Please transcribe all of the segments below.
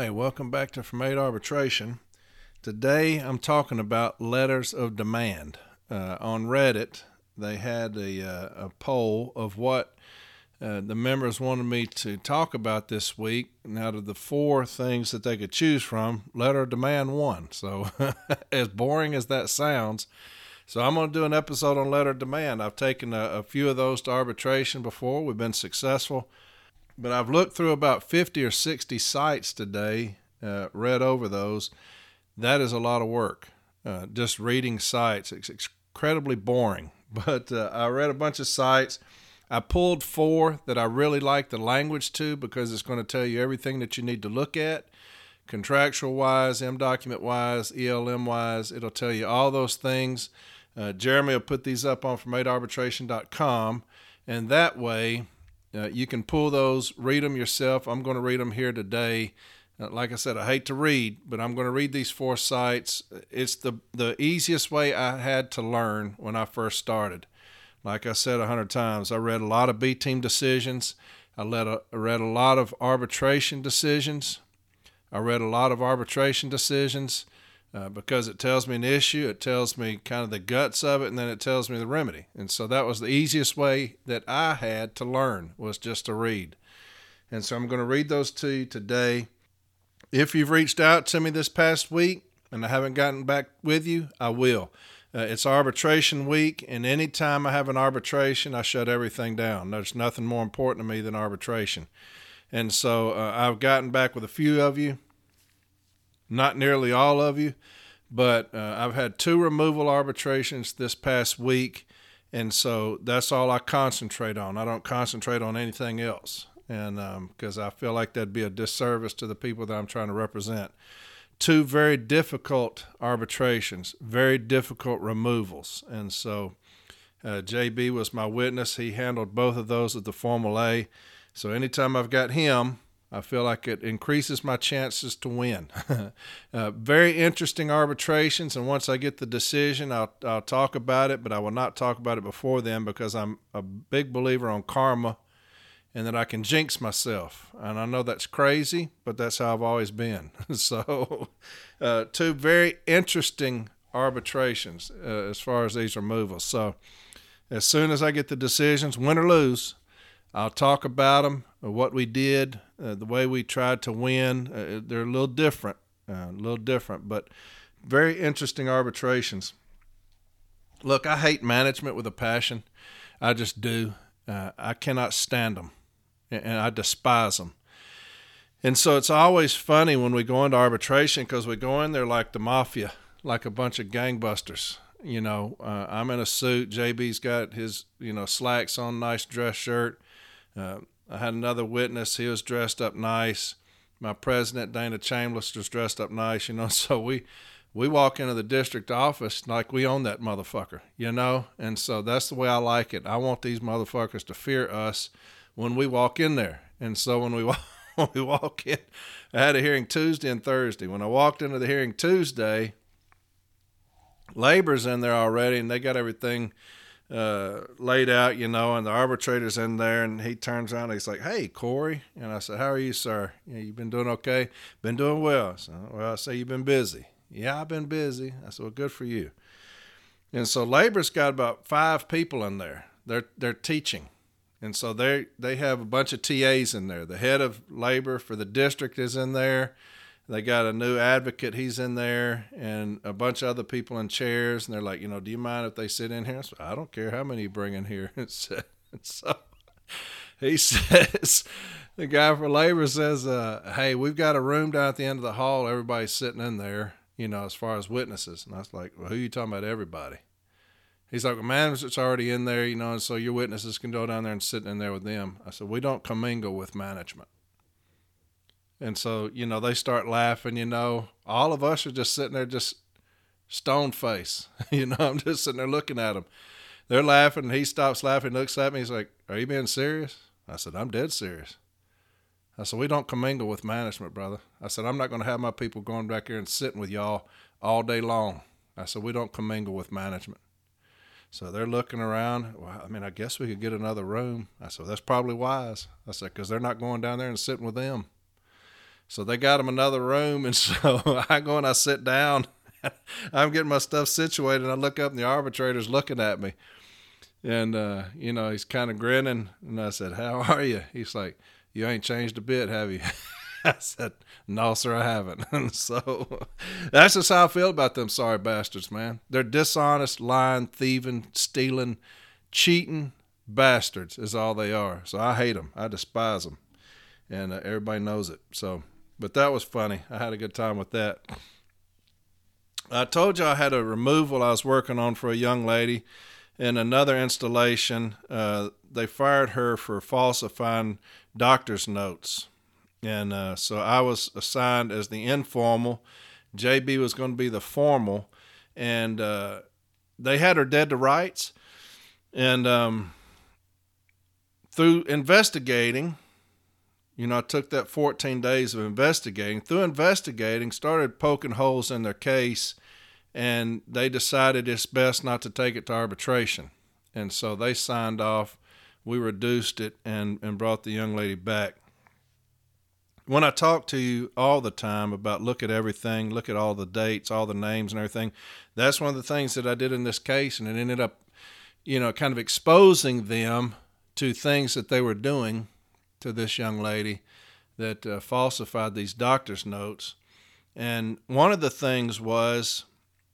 right, welcome back to From A to Arbitration. Today I'm talking about letters of demand. Uh, on Reddit, they had a, uh, a poll of what uh, the members wanted me to talk about this week. And out of the four things that they could choose from, letter of demand won. So, as boring as that sounds, so I'm going to do an episode on letter of demand. I've taken a, a few of those to arbitration before. We've been successful. But I've looked through about 50 or 60 sites today, uh, read over those. That is a lot of work. Uh, just reading sites. It's incredibly boring. But uh, I read a bunch of sites. I pulled four that I really like the language to because it's going to tell you everything that you need to look at contractual wise, M document wise, ELM wise. It'll tell you all those things. Uh, Jeremy will put these up on fromatoarbitration.com, and that way uh, you can pull those, read them yourself. I'm going to read them here today. Uh, like I said, I hate to read, but I'm going to read these four sites. It's the the easiest way I had to learn when I first started. Like I said a hundred times, I read a lot of B team decisions. I read a, I read a lot of arbitration decisions. I read a lot of arbitration decisions uh, because it tells me an issue, it tells me kind of the guts of it, and then it tells me the remedy. And so that was the easiest way that I had to learn was just to read. And so I'm going to read those to you today. If you've reached out to me this past week and I haven't gotten back with you, I will. Uh, it's arbitration week, and anytime I have an arbitration, I shut everything down. There's nothing more important to me than arbitration. And so uh, I've gotten back with a few of you not nearly all of you, but uh, I've had two removal arbitrations this past week, and so that's all I concentrate on. I don't concentrate on anything else, and because um, I feel like that'd be a disservice to the people that I'm trying to represent. Two very difficult arbitrations, very difficult removals, and so uh, JB was my witness. He handled both of those at the Formal A. So anytime I've got him, I feel like it increases my chances to win. uh, very interesting arbitrations, and once I get the decision, I'll, I'll talk about it, but I will not talk about it before then because I'm a big believer on karma and that I can jinx myself. And I know that's crazy, but that's how I've always been. so, uh, two very interesting arbitrations uh, as far as these removals. So, as soon as I get the decisions, win or lose, I'll talk about them, uh, what we did, uh, the way we tried to win. Uh, they're a little different, uh, a little different, but very interesting arbitrations. Look, I hate management with a passion. I just do. Uh, I cannot stand them, and I despise them. And so it's always funny when we go into arbitration because we go in there like the mafia, like a bunch of gangbusters. You know, uh, I'm in a suit. JB's got his, you know, slacks on, nice dress shirt. Uh, I had another witness. He was dressed up nice. My president, Dana Chambliss, was dressed up nice. You know, so we we walk into the district office like we own that motherfucker. You know, and so that's the way I like it. I want these motherfuckers to fear us when we walk in there. And so when we walk, when we walk in, I had a hearing Tuesday and Thursday. When I walked into the hearing Tuesday, labor's in there already, and they got everything uh, laid out, you know, and the arbitrator's in there, and he turns around and he's like, "Hey, Corey," and I said, "How are you, sir? You been doing okay? Been doing well?" Well, I say you've been busy. Yeah, I've been busy. I said, "Well, good for you." And so labor's got about five people in there. They're they're teaching, and so they they have a bunch of TAs in there. The head of labor for the district is in there. They got a new advocate. He's in there, and a bunch of other people in chairs. And they're like, you know, do you mind if they sit in here? I, said, I don't care how many you bring in here. And so, he says, the guy for labor says, uh, hey, we've got a room down at the end of the hall. Everybody's sitting in there, you know, as far as witnesses. And I was like, well, who are you talking about? Everybody. He's like, well, management's already in there, you know, and so your witnesses can go down there and sit in there with them. I said, we don't commingle with management. And so, you know, they start laughing, you know. All of us are just sitting there just stone face. you know, I'm just sitting there looking at them. They're laughing, he stops laughing, looks at me, he's like, Are you being serious? I said, I'm dead serious. I said, We don't commingle with management, brother. I said, I'm not going to have my people going back here and sitting with y'all all day long. I said, We don't commingle with management. So they're looking around. Well, I mean, I guess we could get another room. I said, That's probably wise. I said, Because they're not going down there and sitting with them. So they got him another room, and so I go and I sit down. I'm getting my stuff situated, and I look up, and the arbitrator's looking at me, and uh, you know he's kind of grinning. And I said, "How are you?" He's like, "You ain't changed a bit, have you?" I said, "No, sir, I haven't." And so that's just how I feel about them sorry bastards, man. They're dishonest, lying, thieving, stealing, cheating bastards is all they are. So I hate them. I despise them, and uh, everybody knows it. So, but that was funny. I had a good time with that. I told you I had a removal I was working on for a young lady in another installation. Uh, they fired her for falsifying doctor's notes. And uh, so I was assigned as the informal. JB was going to be the formal. And uh, they had her dead to rights. And um, through investigating, you know, I took that 14 days of investigating. Through investigating, started poking holes in their case, and they decided it's best not to take it to arbitration. And so they signed off. We reduced it and, and brought the young lady back. When I talk to you all the time about look at everything, look at all the dates, all the names and everything, that's one of the things that I did in this case, and it ended up, you know, kind of exposing them to things that they were doing to this young lady that uh, falsified these doctor's notes. And one of the things was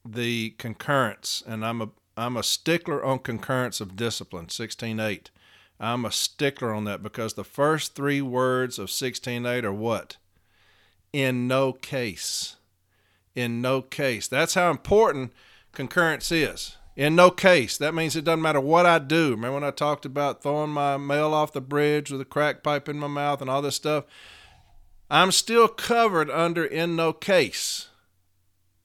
the concurrence, and I'm a I'm a stickler on concurrence of discipline, 16.8. I'm a stickler on that because the first three words of 16.8 are what? In no case. In no case. That's how important concurrence is. In no case. That means it doesn't matter what I do. Remember when I talked about throwing my mail off the bridge with a crack pipe in my mouth and all this stuff? I'm still covered under in no case.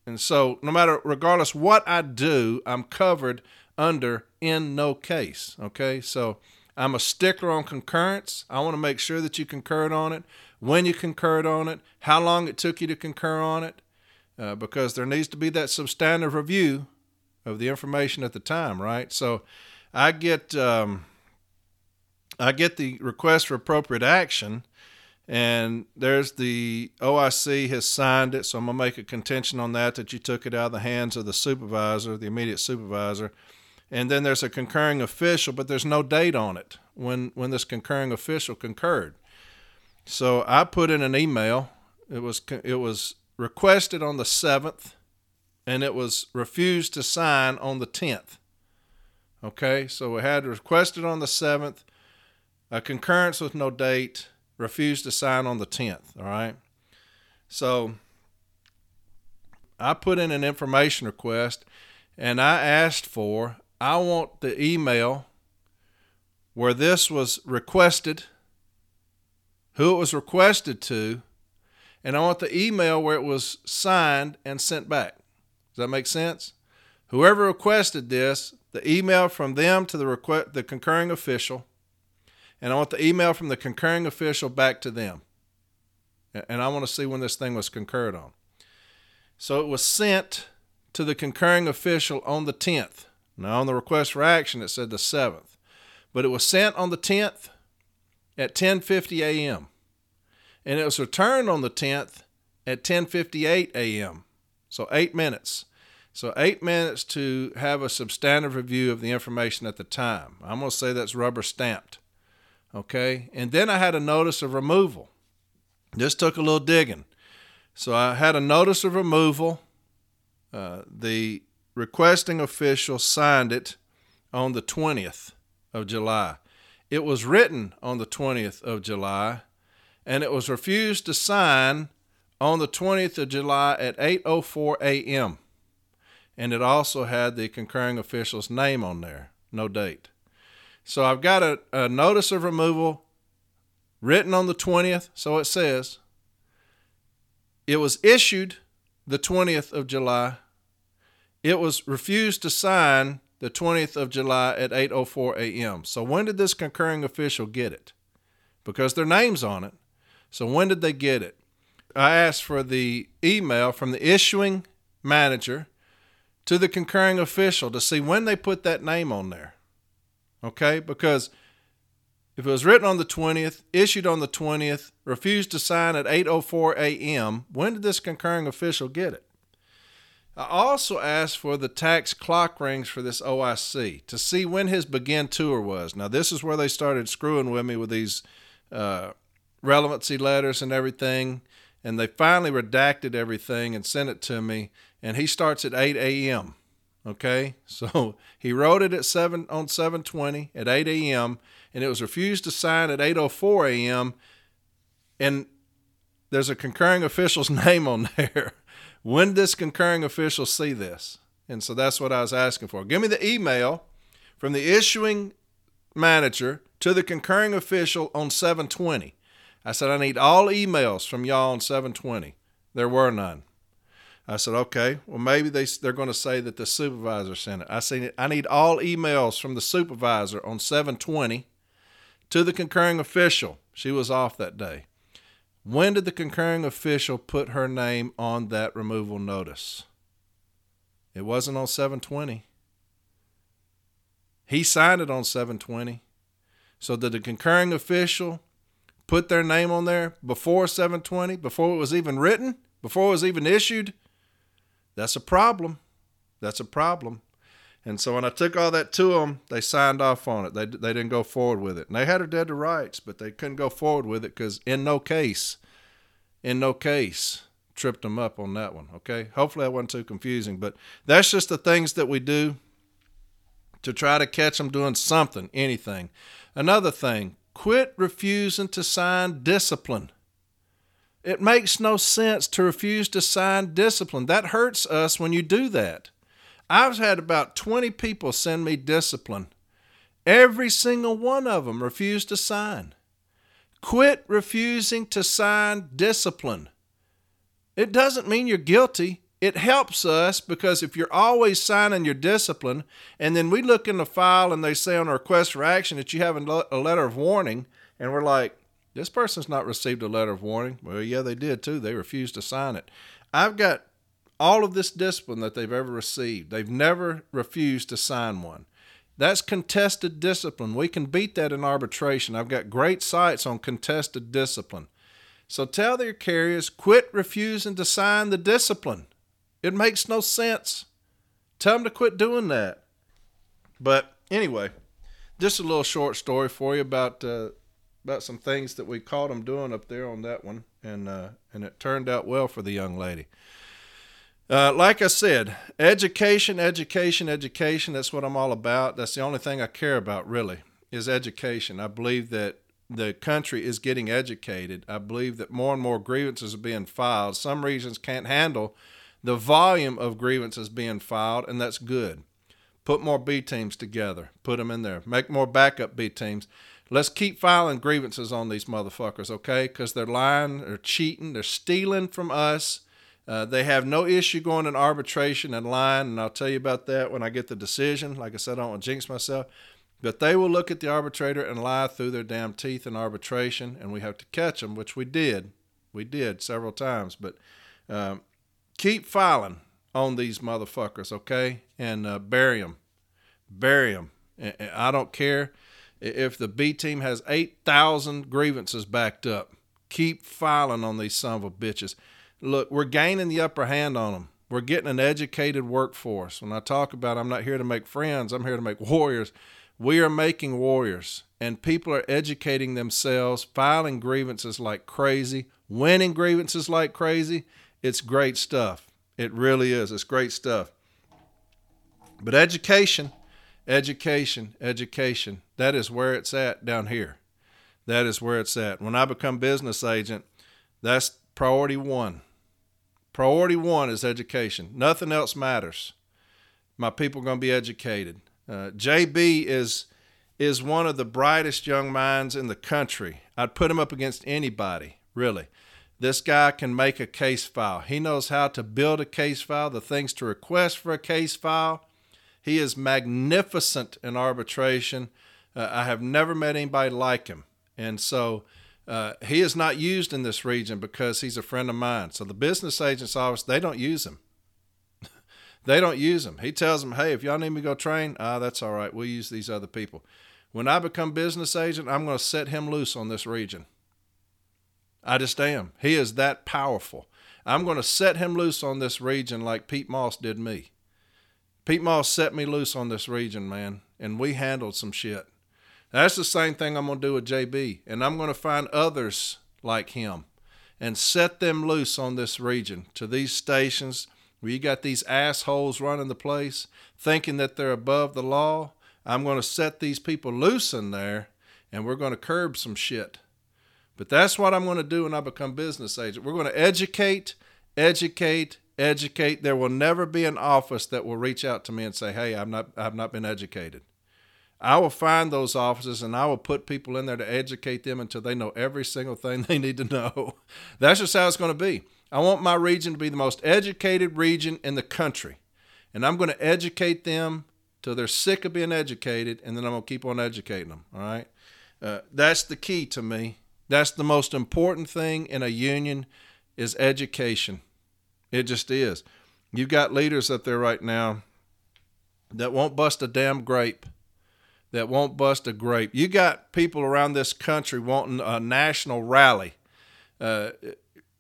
And so, no matter, regardless what I do, I'm covered under in no case. Okay. So, I'm a stickler on concurrence. I want to make sure that you concurred on it, when you concurred on it, how long it took you to concur on it, uh, because there needs to be that substantive review of the information at the time, right? So I get um, I get the request for appropriate action, and there's the OIC has signed it, so I'm gonna make a contention on that that you took it out of the hands of the supervisor, the immediate supervisor, and then there's a concurring official, but there's no date on it when when this concurring official concurred. So I put in an email. It was it was requested on the seventh and it was refused to sign on the 10th. Okay, so we had requested on the 7th, a concurrence with no date, refused to sign on the 10th. All right, so I put in an information request and I asked for, I want the email where this was requested, who it was requested to, and I want the email where it was signed and sent back. Does that make sense? Whoever requested this, the email from them to the the concurring official, and I want the email from the concurring official back to them. And I want to see when this thing was concurred on. So it was sent to the concurring official on the 10th. Now on the request for action it said the 7th. But it was sent on the 10th at 10:50 a.m. and it was returned on the 10th at 10:58 a.m. So eight minutes. So eight minutes to have a substantive review of the information at the time. I'm going to say that's rubber stamped. Okay. And then I had a notice of removal. This took a little digging. So I had a notice of removal. Uh, the requesting official signed it on the 20th of July. It was written on the 20th of July, and it was refused to sign on the 20th of July at 8:04 a.m. And it also had the concurring official's name on there, no date. So I've got a, a notice of removal written on the 20th, so it says. It was issued the 20th of July. It was refused to sign the 20th of July at 8:04 a.m. So when did this concurring official get it? Because their name's on it. So when did they get it? I asked for the email from the issuing manager to the concurring official to see when they put that name on there. Okay? Because if it was written on the 20th, issued on the 20th, refused to sign at 8:04 a.m., when did this concurring official get it? I also asked for the TACS clock rings for this OIC to see when his begin tour was. Now, this is where they started screwing with me with these uh, relevancy letters and everything. And they finally redacted everything and sent it to me. And he starts at 8 a.m. Okay, so he wrote it at seven on 7:20 at 8 a.m. and it was refused to sign at 8:04 a.m. And there's a concurring official's name on there. When did this concurring official see this? And so that's what I was asking for. Give me the email from the issuing manager to the concurring official on 720. I said, I need all emails from y'all on 720. There were none. I said, okay, well, maybe they, they're going to say that the supervisor sent it. I said, I need all emails from the supervisor on 720 to the concurring official. She was off that day. When did the concurring official put her name on that removal notice? It wasn't on 720. He signed it on 720. So did the concurring official put their name on there before 720, before it was even written, before it was even issued? That's a problem. That's a problem. And so when I took all that to them, they signed off on it. They, they didn't go forward with it. And they had her dead to rights, but they couldn't go forward with it because in no case, in no case, tripped them up on that one. Okay. Hopefully that wasn't too confusing, but that's just the things that we do to try to catch them doing something, anything. Another thing, quit refusing to sign discipline. It makes no sense to refuse to sign discipline. That hurts us when you do that. I've had about 20 people send me discipline. Every single one of them refused to sign. Quit refusing to sign discipline. It doesn't mean you're guilty. It helps us because if you're always signing your discipline, and then we look in the file and they say on a request for action that you have a letter of warning, and we're like, this person's not received a letter of warning. Well, yeah, they did too. They refused to sign it. I've got all of this discipline that they've ever received. They've never refused to sign one. That's contested discipline. We can beat that in arbitration. I've got great sites on contested discipline. So tell their carriers quit refusing to sign the discipline. It makes no sense. Tell them to quit doing that. But anyway, just a little short story for you about uh, about some things that we caught them doing up there on that one, and uh, and it turned out well for the young lady. Uh, like I said, education, education, education. That's what I'm all about. That's the only thing I care about, really, is education. I believe that the country is getting educated. I believe that more and more grievances are being filed. Some regions can't handle the volume of grievances being filed, and that's good. Put more B teams together, put them in there, make more backup B teams. Let's keep filing grievances on these motherfuckers, okay? Because they're lying, they're cheating, they're stealing from us uh, they have no issue going in arbitration and line, and I'll tell you about that when I get the decision. Like I said, I don't want to jinx myself. But they will look at the arbitrator and lie through their damn teeth in arbitration, and we have to catch them, which we did. We did several times. But um, keep filing on these motherfuckers, okay? And uh, bury them. Bury them. I don't care if the B team has 8,000 grievances backed up. Keep filing on these son of a bitches look, we're gaining the upper hand on them. We're getting an educated workforce. When I talk about I'm not here to make friends, I'm here to make warriors. We are making warriors, and people are educating themselves, filing grievances like crazy, winning grievances like crazy. It's great stuff. It really is. It's great stuff. But education, education, education, that is where it's at down here. That is where it's at. When I become business agent, that's priority one. Priority one is education. Nothing else matters. My people are going to be educated. Uh, JB is is one of the brightest young minds in the country. I'd put him up against anybody, really. This guy can make a case file. He knows how to build a case file, the things to request for a case file. He is magnificent in arbitration. Uh, I have never met anybody like him. And so uh, he is not used in this region because he's a friend of mine. So the business agents office, they don't use him. they don't use him. He tells them, hey, if y'all need me to go train, ah, that's all right. We'll use these other people. When I become business agent, I'm going to set him loose on this region. I just am. He is that powerful. I'm going to set him loose on this region like Pete Moss did me. Pete Moss set me loose on this region, man, and we handled some shit. That's the same thing I'm going to do with JB, and I'm going to find others like him and set them loose on this region to these stations where you got these assholes running the place thinking that they're above the law. I'm going to set these people loose in there and we're going to curb some shit. But that's what I'm going to do when I become business agent. We're going to educate, educate, educate. There will never be an office that will reach out to me and say, "Hey, I've not I've not been educated." I will find those offices and I will put people in there to educate them until they know every single thing they need to know. That's just how it's going to be. I want my region to be the most educated region in the country. And I'm going to educate them till they're sick of being educated, and then I'm going to keep on educating them. All right? Uh, that's the key to me. That's the most important thing in a union is education. It just is. You've got leaders up there right now that won't bust a damn grape. That won't bust a grape. You got people around this country wanting a national rally. Uh,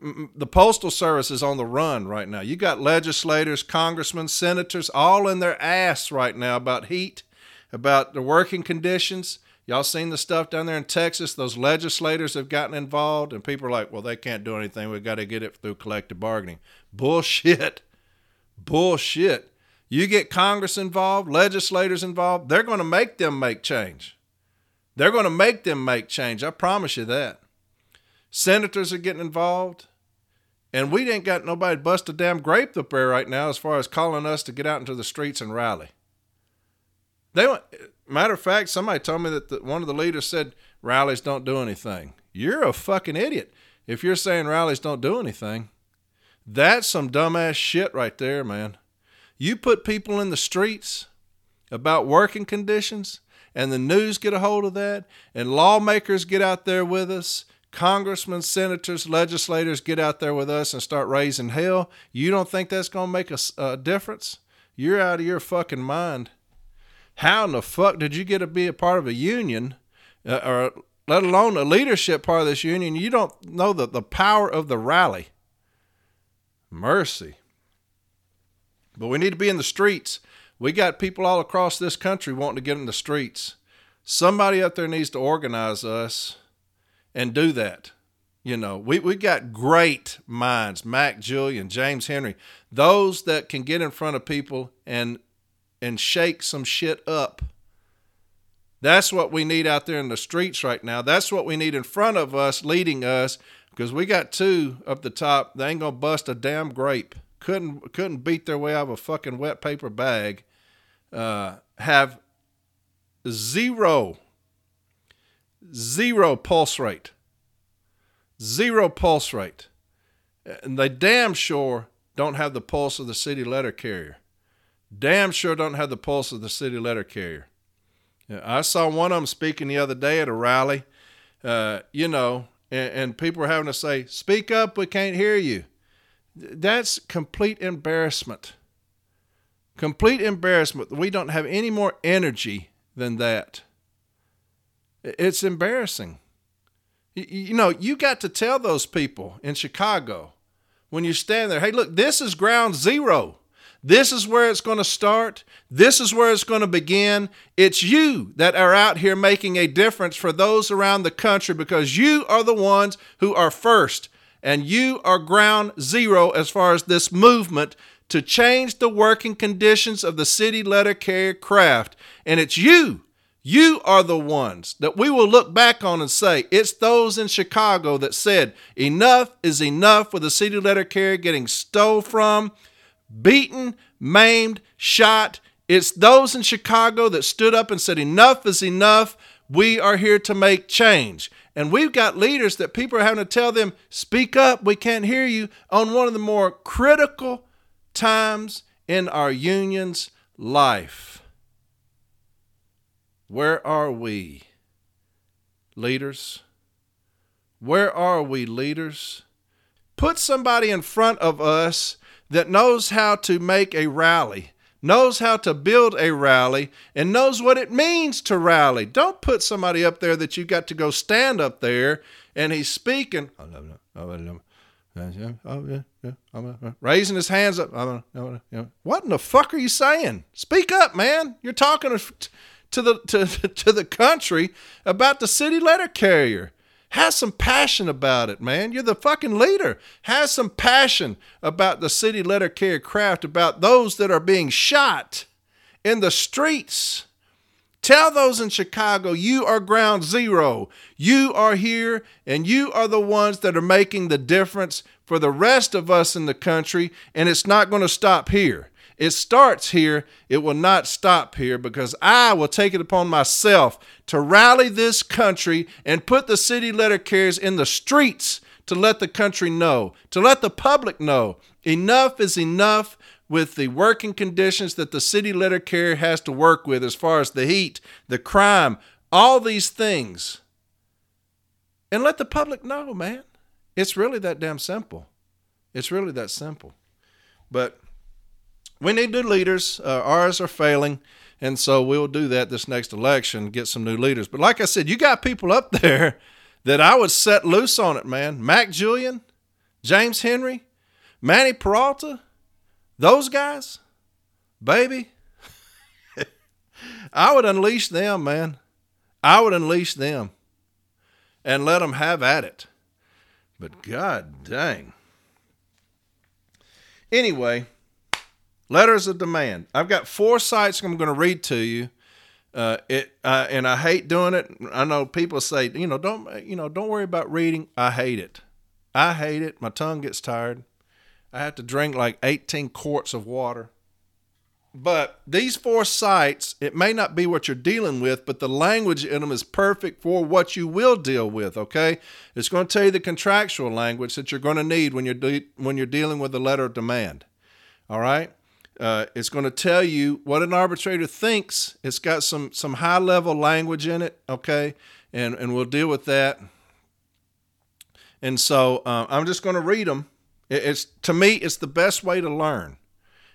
the postal service is on the run right now. You got legislators, congressmen, senators, all in their ass right now about heat, about the working conditions. Y'all seen the stuff down there in Texas? Those legislators have gotten involved, and people are like, well, they can't do anything. We've got to get it through collective bargaining. Bullshit. Bullshit. You get Congress involved, legislators involved, they're going to make them make change. They're going to make them make change. I promise you that. Senators are getting involved. And we ain't got nobody bust a damn grape up there right now as far as calling us to get out into the streets and rally. They matter of fact, somebody told me that the, one of the leaders said rallies don't do anything. You're a fucking idiot if you're saying rallies don't do anything. That's some dumbass shit right there, man. You put people in the streets about working conditions, and the news get a hold of that, and lawmakers get out there with us, congressmen, senators, legislators get out there with us and start raising hell, you don't think that's going to make a, a, difference? You're out of your fucking mind. How in the fuck did you get to be a part of a union, uh, or let alone a leadership part of this union? You don't know the, the power of the rally. Mercy. But we need to be in the streets. We got people all across this country wanting to get in the streets. Somebody up there needs to organize us and do that. You know, we, we got great minds, Mac Julian, James Henry, those that can get in front of people and and shake some shit up. That's what we need out there in the streets right now. That's what we need in front of us, leading us, because we got two up the top. They ain't gonna bust a damn grape. Couldn't couldn't beat their way out of a fucking wet paper bag. Uh, have zero zero pulse rate. Zero pulse rate. And they damn sure don't have the pulse of the city letter carrier. Damn sure don't have the pulse of the city letter carrier. I saw one of them speaking the other day at a rally, uh, you know, and, and people were having to say, Speak up, we can't hear you. That's complete embarrassment. Complete embarrassment. We don't have any more energy than that. It's embarrassing. You know, you got to tell those people in Chicago when you stand there, hey, look, this is ground zero. This is where it's going to start. This is where it's going to begin. It's you that are out here making a difference for those around the country because you are the ones who are first and you are ground zero as far as this movement to change the working conditions of the city letter carrier craft. And it's you you are the ones that we will look back on and say, it's those in Chicago that said, enough is enough with the city letter carrier getting stole from, beaten, maimed, shot. It's those in Chicago that stood up and said, enough is enough. We are here to make change. And we've got leaders that people are having to tell them, speak up, we can't hear you, on one of the more critical times in our union's life. Where are we, leaders? Where are we, leaders? Put somebody in front of us that knows how to make a rally, knows how to build a rally, and knows what it means to rally. Don't put somebody up there that you got to go stand up there and he's speaking, raising his hands up. Oh, oh, what in the fuck are you saying? Speak up, man. You're talking to the to, to the country about the city letter carrier. Have some passion about it, man. You're the fucking leader. Have some passion about the city letter carrier craft, about those that are being shot in the streets. Tell those in Chicago, you are ground zero. You are here, and you are the ones that are making the difference for the rest of us in the country, and it's not going to stop here. It starts here. It will not stop here because I will take it upon myself to rally this country and put the city letter carriers in the streets to let the country know, to let the public know enough is enough with the working conditions that the city letter carrier has to work with as far as the heat, the crime, all these things. And let the public know, man. It's really that damn simple. It's really that simple. But we need new leaders. Uh, ours are failing. And so we'll do that this next election, get some new leaders. But like I said, you got people up there that I would set loose on it, man. Mac Julian, James Henry, Manny Peralta, those guys, baby. I would unleash them, man. I would unleash them and let them have at it. But god dang. Anyway, Letters of demand. I've got four sites I'm going to read to you. Uh, it uh, and I hate doing it. I know people say, you know, don't you know, don't worry about reading. I hate it. I hate it. My tongue gets tired. I have to drink like 18 quarts of water. But these four sites, it may not be what you're dealing with, but the language in them is perfect for what you will deal with. Okay, it's going to tell you the contractual language that you're going to need when you're de- when you're dealing with the letter of demand. All right. Uh, it's going to tell you what an arbitrator thinks. It's got some some high level language in it, okay, and and we'll deal with that. And so uh, I'm just going to read them. It's to me, it's the best way to learn.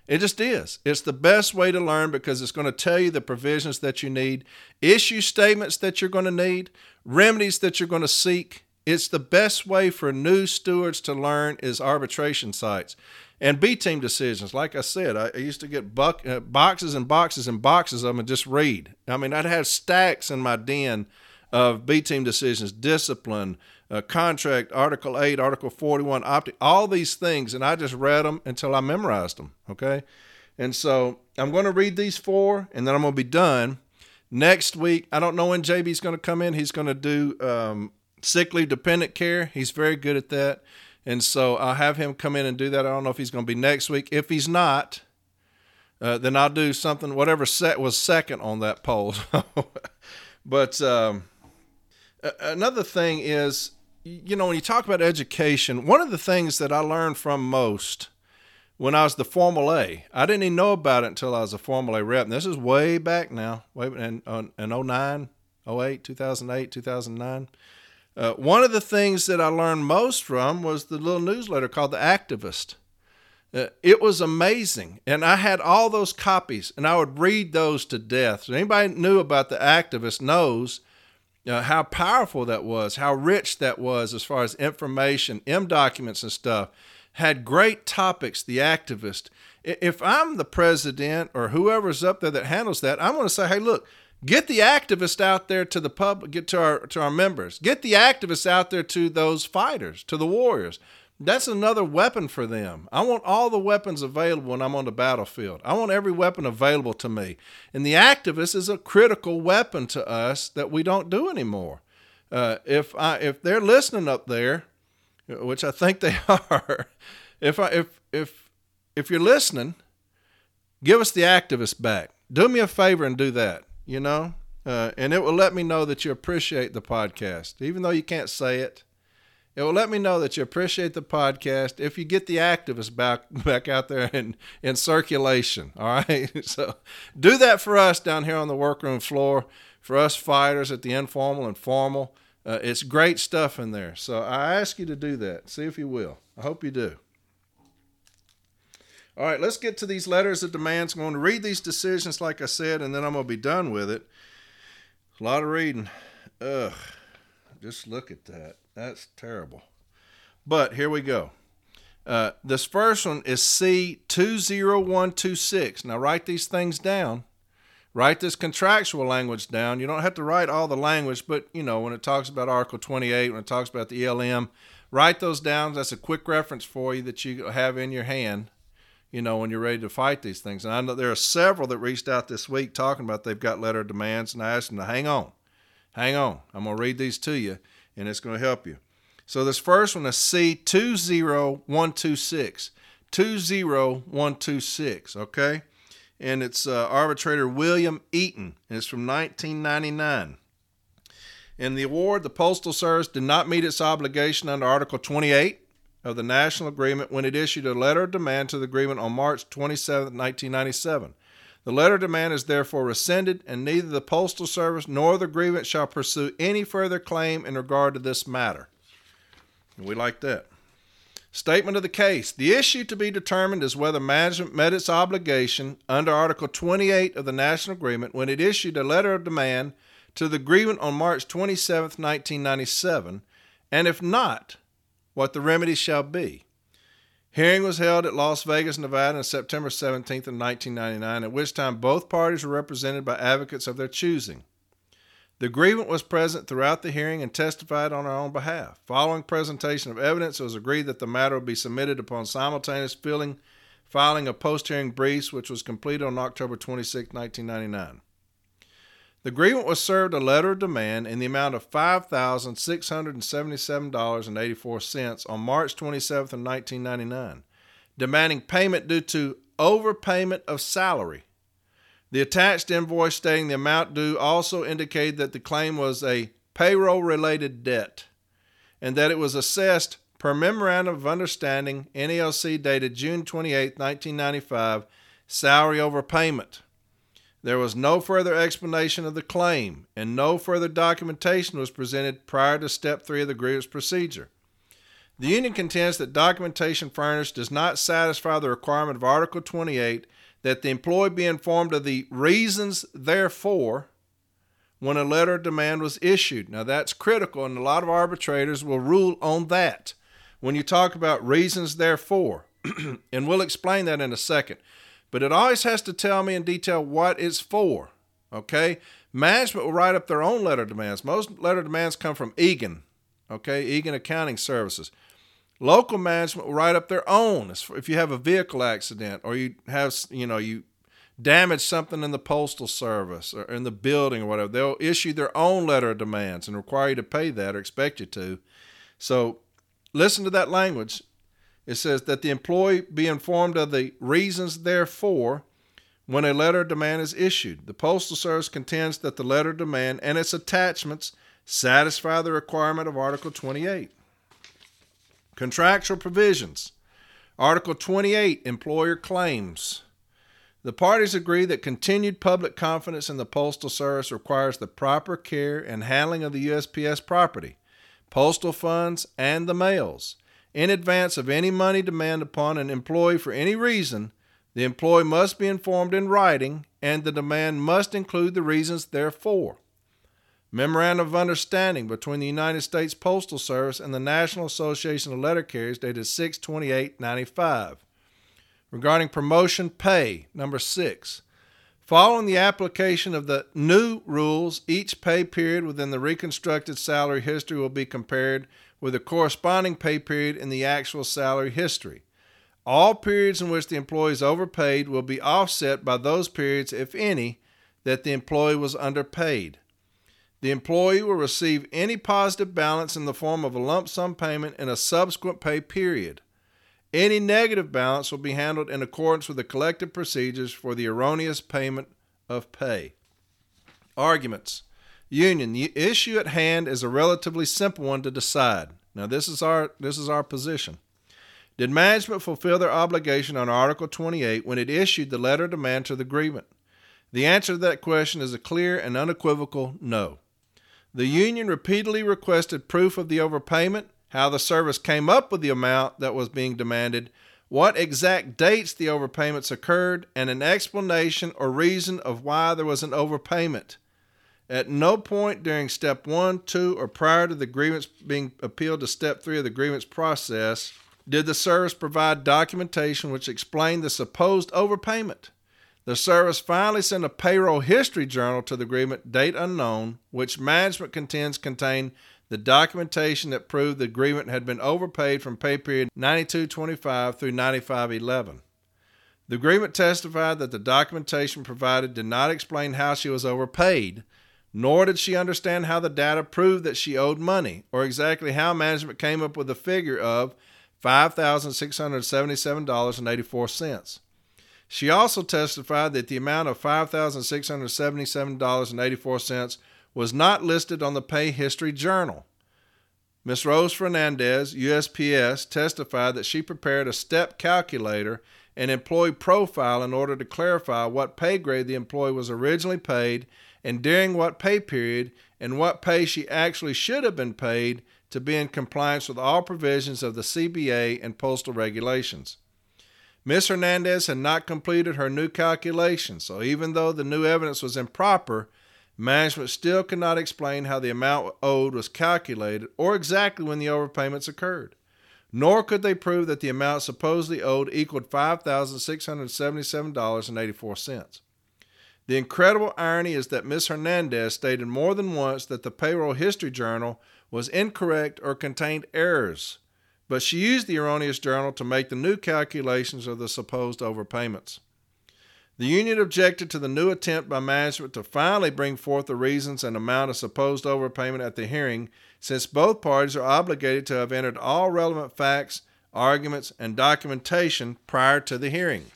It just is. It's the best way to learn because it's going to tell you the provisions that you need, issue statements that you're going to need, remedies that you're going to seek. It's the best way for new stewards to learn is arbitration sites and B team decisions. Like I said, I, used to get buck, uh, boxes and boxes and boxes of them and just read. I mean, I'd have stacks in my den of B team decisions, discipline, uh, contract, Article 8, Article 41, optic, all these things. And I just read them until I memorized them. Okay. And so I'm going to read these four and then I'm going to be done. Next week, I don't know when JB's going to come in. He's going to do um, sick leave dependent care. He's very good at that. And so I'll have him come in and do that. I don't know if he's going to be next week. If he's not, uh, then I'll do something, whatever set was second on that poll. but um, another thing is, you know, when you talk about education, one of the things that I learned from most when I was the Formal A, I didn't even know about it until I was a Formal A rep. And this is way back now, way in, in 09, 08, 2008, 2009. Uh, one of the things that I learned most from was the little newsletter called The Activist. Uh, it was amazing. And I had all those copies, and I would read those to death. So anybody knew about The Activist knows uh, how powerful that was, how rich that was as far as information, M documents and stuff. Had great topics, The Activist. If I'm the president or whoever's up there that handles that, I'm going to say, hey, look, Get the activists out there to the public, get to our to our members. Get the activists out there to those fighters, to the warriors. That's another weapon for them. I want all the weapons available when I'm on the battlefield. I want every weapon available to me. And the activist is a critical weapon to us that we don't do anymore. Uh, if I if they're listening up there, which I think they are, if I if if if you're listening, give us the activist back. Do me a favor and do that you know, uh, and it will let me know that you appreciate the podcast, even though you can't say it. It will let me know that you appreciate the podcast if you get the activists back back out there in, in circulation. All right. So do that for us down here on the workroom floor, for us fighters at the informal and formal. Uh, it's great stuff in there. So I ask you to do that. See if you will. I hope you do. All right, let's get to these letters of demands. I'm going to read these decisions, like I said, and then I'm going to be done with it. A lot of reading. Ugh. Just look at that. That's terrible. But here we go. Uh, this first one is C20126. Now, write these things down. Write this contractual language down. You don't have to write all the language, but you know, when it talks about Article 28, when it talks about the ELM, write those down. That's a quick reference for you that you have in your hand, you know, when you're ready to fight these things. And I know there are several that reached out this week talking about they've got letter demands, and I asked them to hang on. Hang on. I'm going to read these to you, and it's going to help you. So this first one is C20126. 20126, okay? And it's uh, arbitrator William Eaton, and it's from 1999. In the award, the Postal Service did not meet its obligation under Article 28 of the National Agreement when it issued a letter of demand to the agreement on March 27, 1997. The letter of demand is therefore rescinded, and neither the Postal Service nor the grievant shall pursue any further claim in regard to this matter. We like that. Statement of the case. The issue to be determined is whether management met its obligation under Article 28 of the National Agreement when it issued a letter of demand to the grievant on March 27, 1997, and if not, what the remedy shall be. Hearing was held at Las Vegas, Nevada on September 17th of 1999, at which time both parties were represented by advocates of their choosing. The grievant was present throughout the hearing and testified on her own behalf. Following presentation of evidence, it was agreed that the matter would be submitted upon simultaneous filling, filing of post hearing briefs, which was completed on October 26, 1999. The grievant was served a letter of demand in the amount of $5,677.84 on March 27, 1999, demanding payment due to overpayment of salary the attached invoice stating the amount due also indicated that the claim was a payroll related debt and that it was assessed per Memorandum of Understanding NALC dated June 28, 1995, salary overpayment. There was no further explanation of the claim, and no further documentation was presented prior to Step 3 of the grievance procedure. The union contends that documentation furnished does not satisfy the requirement of Article 28 that the employee be informed of the reasons therefore when a letter of demand was issued. Now that's critical, and a lot of arbitrators will rule on that when you talk about reasons therefore. and we'll explain that in a second. But it always has to tell me in detail what it's for. Okay? Management will write up their own letter demands. Most letter demands come from Eagan, okay? Eagan Accounting Services. Local management will write up their own. If you have a vehicle accident or you have, you know, you damage something in the postal service or in the building or whatever, they'll issue their own letter of demands and require you to pay that or expect you to. So listen to that language. It says that the employee be informed of the reasons therefore when a letter of demand is issued. The Postal Service contends that the letter of demand and its attachments satisfy the requirement of Article 28. Contractual provisions. Article 28 Employer Claims. The parties agree that continued public confidence in the Postal Service requires the proper care and handling of the USPS property, postal funds, and the mails. In advance of any money demand upon an employee for any reason, the employee must be informed in writing, and the demand must include the reasons therefor. Memorandum of Understanding between the United States Postal Service and the National Association of Letter Carriers dated 6 95 Regarding promotion pay, number 6. Following the application of the new rules, each pay period within the reconstructed salary history will be compared with the corresponding pay period in the actual salary history. All periods in which the employee is overpaid will be offset by those periods, if any, that the employee was underpaid. The employee will receive any positive balance in the form of a lump sum payment in a subsequent pay period. Any negative balance will be handled in accordance with the collective procedures for the erroneous payment of pay. Arguments. Union. The issue at hand is a relatively simple one to decide. Now this is our this is our position. Did management fulfill their obligation on Article 28 when it issued the letter of demand to the grievant? The answer to that question is a clear and unequivocal no. The union repeatedly requested proof of the overpayment, how the service came up with the amount that was being demanded, what exact dates the overpayments occurred, and an explanation or reason of why there was an overpayment. At no point during step one, two, or prior to the grievance being appealed to step three of the grievance process did the service provide documentation which explained the supposed overpayment. The service finally sent a payroll history journal to the agreement, date unknown, which management contends contained the documentation that proved the agreement had been overpaid from pay period 9225 through 9511. The agreement testified that the documentation provided did not explain how she was overpaid, nor did she understand how the data proved that she owed money, or exactly how management came up with the figure of $5,677.84. She also testified that the amount of $5,677.84 was not listed on the pay history journal. Ms. Rose Fernandez, USPS, testified that she prepared a step calculator and employee profile in order to clarify what pay grade the employee was originally paid and during what pay period and what pay she actually should have been paid to be in compliance with all provisions of the CBA and postal regulations. Ms. Hernandez had not completed her new calculation, so even though the new evidence was improper, Management still could not explain how the amount owed was calculated or exactly when the overpayments occurred. Nor could they prove that the amount supposedly owed equaled $5,677.84. The incredible irony is that Ms. Hernandez stated more than once that the payroll history journal was incorrect or contained errors, but she used the erroneous journal to make the new calculations of the supposed overpayments. The union objected to the new attempt by management to finally bring forth the reasons and amount of supposed overpayment at the hearing, since both parties are obligated to have entered all relevant facts, arguments, and documentation prior to the hearing.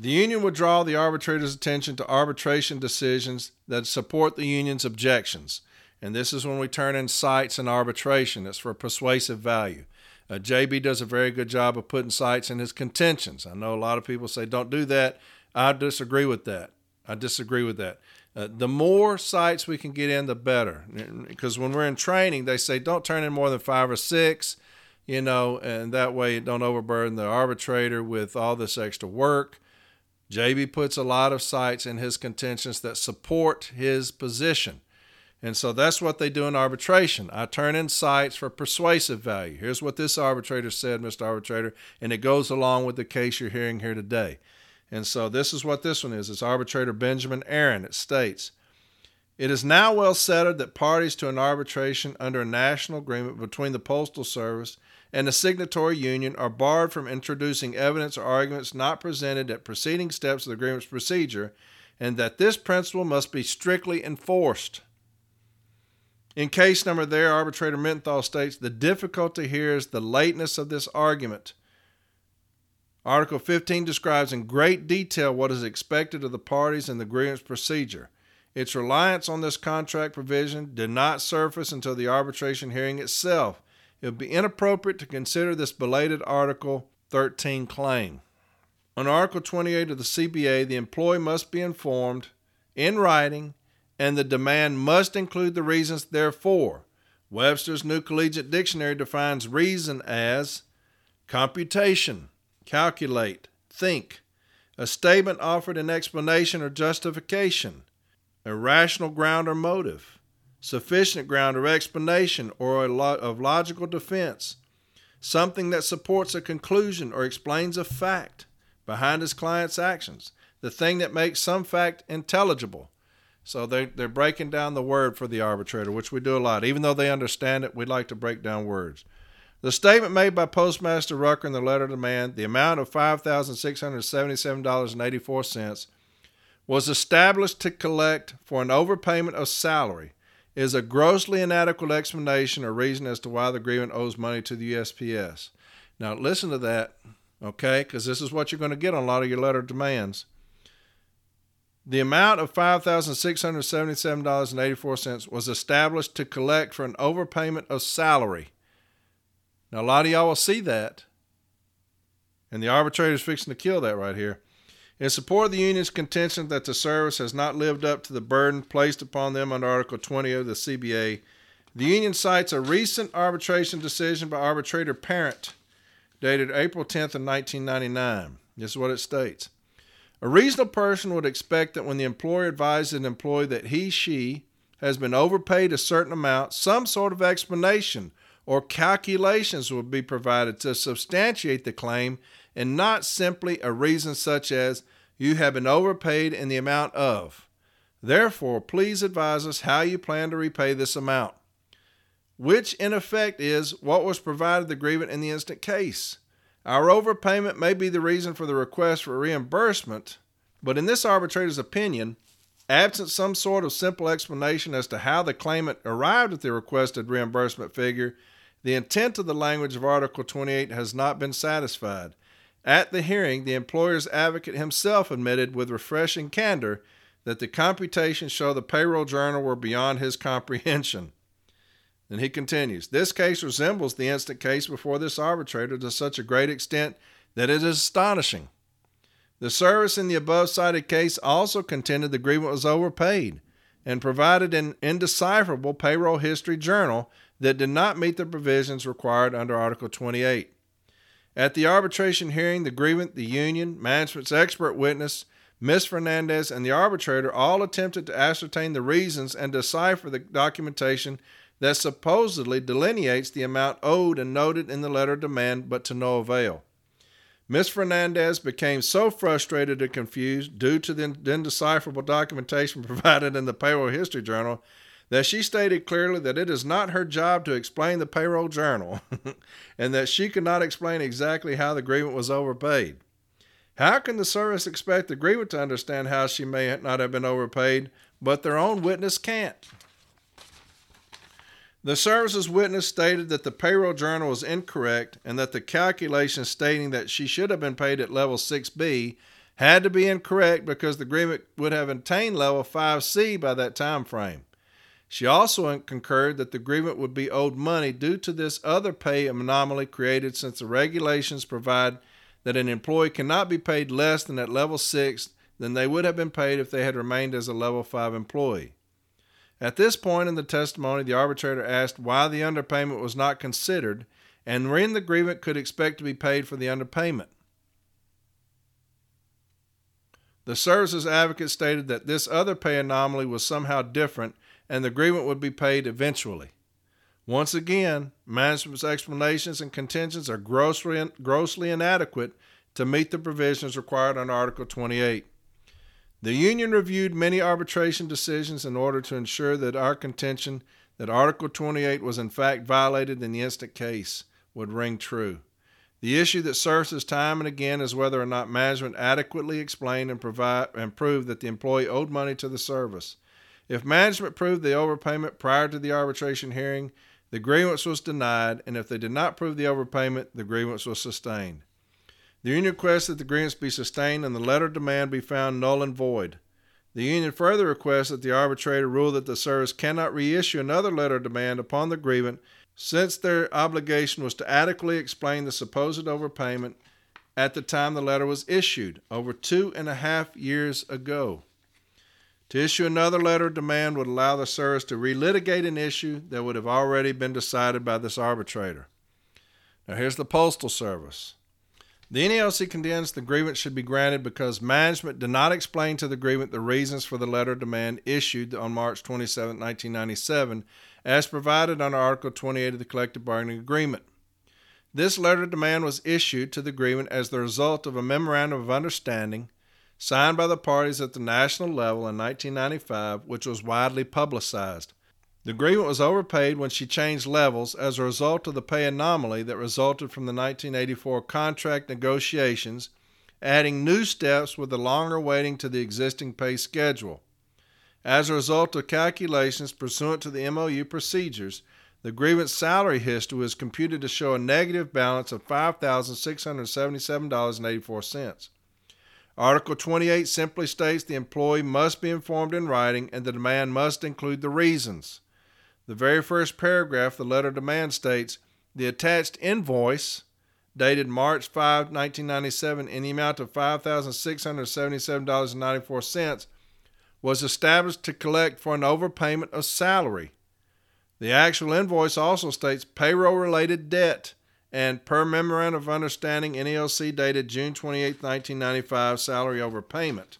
The union would draw the arbitrator's attention to arbitration decisions that support the union's objections. And this is when we turn in cites and arbitration. It's for persuasive value. Uh, JB does a very good job of putting cites in his contentions. I know a lot of people say don't do that. I disagree with that. I disagree with that. Uh, the more cites we can get in, the better. Because when we're in training, they say don't turn in more than five or six, you know, and that way don't overburden the arbitrator with all this extra work. JB puts a lot of cites in his contentions that support his position. And so that's what they do in arbitration. I turn in cites for persuasive value. Here's what this arbitrator said, Mr. Arbitrator, and it goes along with the case you're hearing here today. And so this is what this one is. It's arbitrator Benjamin Aaron. It states, it is now well settled that parties to an arbitration under a national agreement between the Postal Service and the signatory union are barred from introducing evidence or arguments not presented at preceding steps of the agreement's procedure, and that this principle must be strictly enforced. In case number there, arbitrator Mittenthal states the difficulty here is the lateness of this argument Article 15 describes in great detail what is expected of the parties in the grievance procedure. Its reliance on this contract provision did not surface until the arbitration hearing itself. It would be inappropriate to consider this belated Article 13 claim. On Article 28 of the CBA, the employee must be informed in writing, and the demand must include the reasons therefor. Webster's New Collegiate Dictionary defines reason as computation calculate, think, a statement offered in explanation or justification, a rational ground or motive, sufficient ground of explanation or of logical defense, something that supports a conclusion or explains a fact behind his client's actions, the thing that makes some fact intelligible. So they, they're breaking down the word for the arbitrator, which we do a lot. Even though they understand it, we like to break down words. The statement made by Postmaster Rucker in the letter to demand, the amount of $5,677.84, was established to collect for an overpayment of salary, is a grossly inadequate explanation or reason as to why the agreement owes money to the USPS. Now, listen to that, okay, because this is what you're going to get on a lot of your letter demands. The amount of $5,677.84 was established to collect for an overpayment of salary now, a lot of y'all will see that, and the arbitrator is fixing to kill that right here. In support of the union's contention that the service has not lived up to the burden placed upon them under Article 20 of the CBA, the union cites a recent arbitration decision by arbitrator Parent dated April 10th of 1999. This is what it states. A reasonable person would expect that when the employer advises an employee that he, she has been overpaid a certain amount, some sort of explanation or calculations will be provided to substantiate the claim and not simply a reason such as you have been overpaid in the amount of. Therefore, please advise us how you plan to repay this amount, which in effect is what was provided the grievant in the instant case. Our overpayment may be the reason for the request for reimbursement, but in this arbitrator's opinion, absent some sort of simple explanation as to how the claimant arrived at the requested reimbursement figure, the intent of the language of Article 28 has not been satisfied. At the hearing, the employer's advocate himself admitted with refreshing candor that the computations show the payroll journal were beyond his comprehension. Then he continues This case resembles the instant case before this arbitrator to such a great extent that it is astonishing. The service in the above cited case also contended the grievant was overpaid and provided an indecipherable payroll history journal that did not meet the provisions required under Article 28. At the arbitration hearing, the grievant, the union, management's expert witness, Ms. Fernandez and the arbitrator all attempted to ascertain the reasons and decipher the documentation that supposedly delineates the amount owed and noted in the letter of demand, but to no avail. Ms. Fernandez became so frustrated and confused due to the indecipherable documentation provided in the payroll history journal that she stated clearly that it is not her job to explain the payroll journal and that she could not explain exactly how the grievant was overpaid. How can the service expect the grievant to understand how she may not have been overpaid, but their own witness can't? The service's witness stated that the payroll journal was incorrect and that the calculation stating that she should have been paid at level 6B had to be incorrect because the agreement would have attained level 5C by that time frame. She also concurred that the grievant would be owed money due to this other pay anomaly created since the regulations provide that an employee cannot be paid less than at level 6 than they would have been paid if they had remained as a level 5 employee. At this point in the testimony, the arbitrator asked why the underpayment was not considered and when the grievant could expect to be paid for the underpayment. The services advocate stated that this other pay anomaly was somehow different and the agreement would be paid eventually. Once again, management's explanations and contentions are grossly, grossly inadequate to meet the provisions required under Article 28. The union reviewed many arbitration decisions in order to ensure that our contention that Article 28 was in fact violated in the instant case would ring true. The issue that surfaces time and again is whether or not management adequately explained and, provide, and proved that the employee owed money to the service. If management proved the overpayment prior to the arbitration hearing, the grievance was denied, and if they did not prove the overpayment, the grievance was sustained. The union requests that the grievance be sustained and the letter of demand be found null and void. The union further requests that the arbitrator rule that the service cannot reissue another letter of demand upon the grievant since their obligation was to adequately explain the supposed overpayment at the time the letter was issued, over two and a half years ago. To issue another letter of demand would allow the service to relitigate an issue that would have already been decided by this arbitrator. Now, here's the Postal Service. The NALC contends the grievance should be granted because management did not explain to the grievant the reasons for the letter of demand issued on March 27, 1997, as provided under Article 28 of the Collective Bargaining Agreement. This letter of demand was issued to the grievant as the result of a memorandum of understanding signed by the parties at the national level in 1995, which was widely publicized. The agreement was overpaid when she changed levels as a result of the pay anomaly that resulted from the 1984 contract negotiations, adding new steps with a longer waiting to the existing pay schedule. As a result of calculations pursuant to the MOU procedures, the grievance salary history was computed to show a negative balance of $5,677.84. Article 28 simply states the employee must be informed in writing and the demand must include the reasons. The very first paragraph, the letter demand states the attached invoice dated March 5, 1997, in the amount of $5,677.94 was established to collect for an overpayment of salary. The actual invoice also states payroll related debt and per memorandum of understanding NELC dated June 28, 1995, salary overpayment.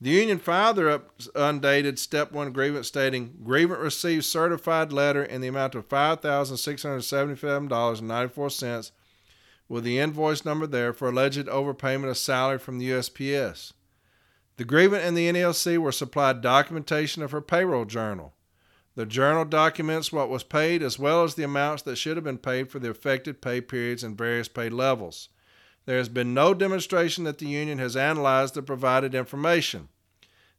The union filed their undated Step 1 grievance stating grievant received certified letter in the amount of $5,677.94 with the invoice number there for alleged overpayment of salary from the USPS. The grievant and the NELC were supplied documentation of her payroll journal. The journal documents what was paid as well as the amounts that should have been paid for the affected pay periods and various pay levels. There has been no demonstration that the union has analyzed the provided information.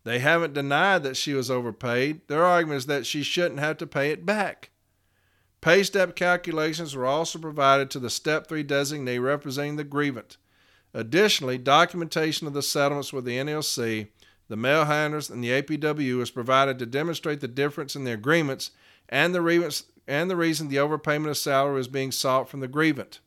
They haven't denied that she was overpaid. Their argument is that she shouldn't have to pay it back. Pay step calculations were also provided to the Step 3 designee representing the grievant. Additionally, documentation of the settlements with the NLC, the mail handlers, and the APW was provided to demonstrate the difference in the agreements and the, and the reason the overpayment of salary was being sought from the grievant.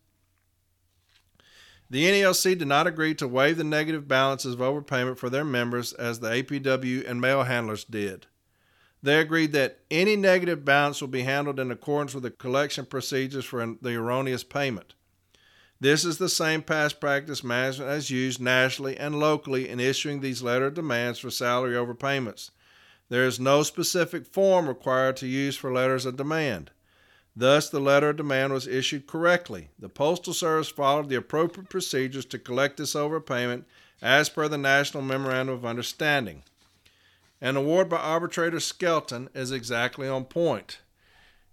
The NELC did not agree to waive the negative balances of overpayment for their members as the APW and mail handlers did. They agreed that any negative balance will be handled in accordance with the collection procedures for the erroneous payment. This is the same past practice management has used nationally and locally in issuing these letter of demands for salary overpayments. There is no specific form required to use for letters of demand. Thus, the letter of demand was issued correctly. The Postal Service followed the appropriate procedures to collect this overpayment as per the National Memorandum of Understanding. An award by arbitrator Skelton is exactly on point.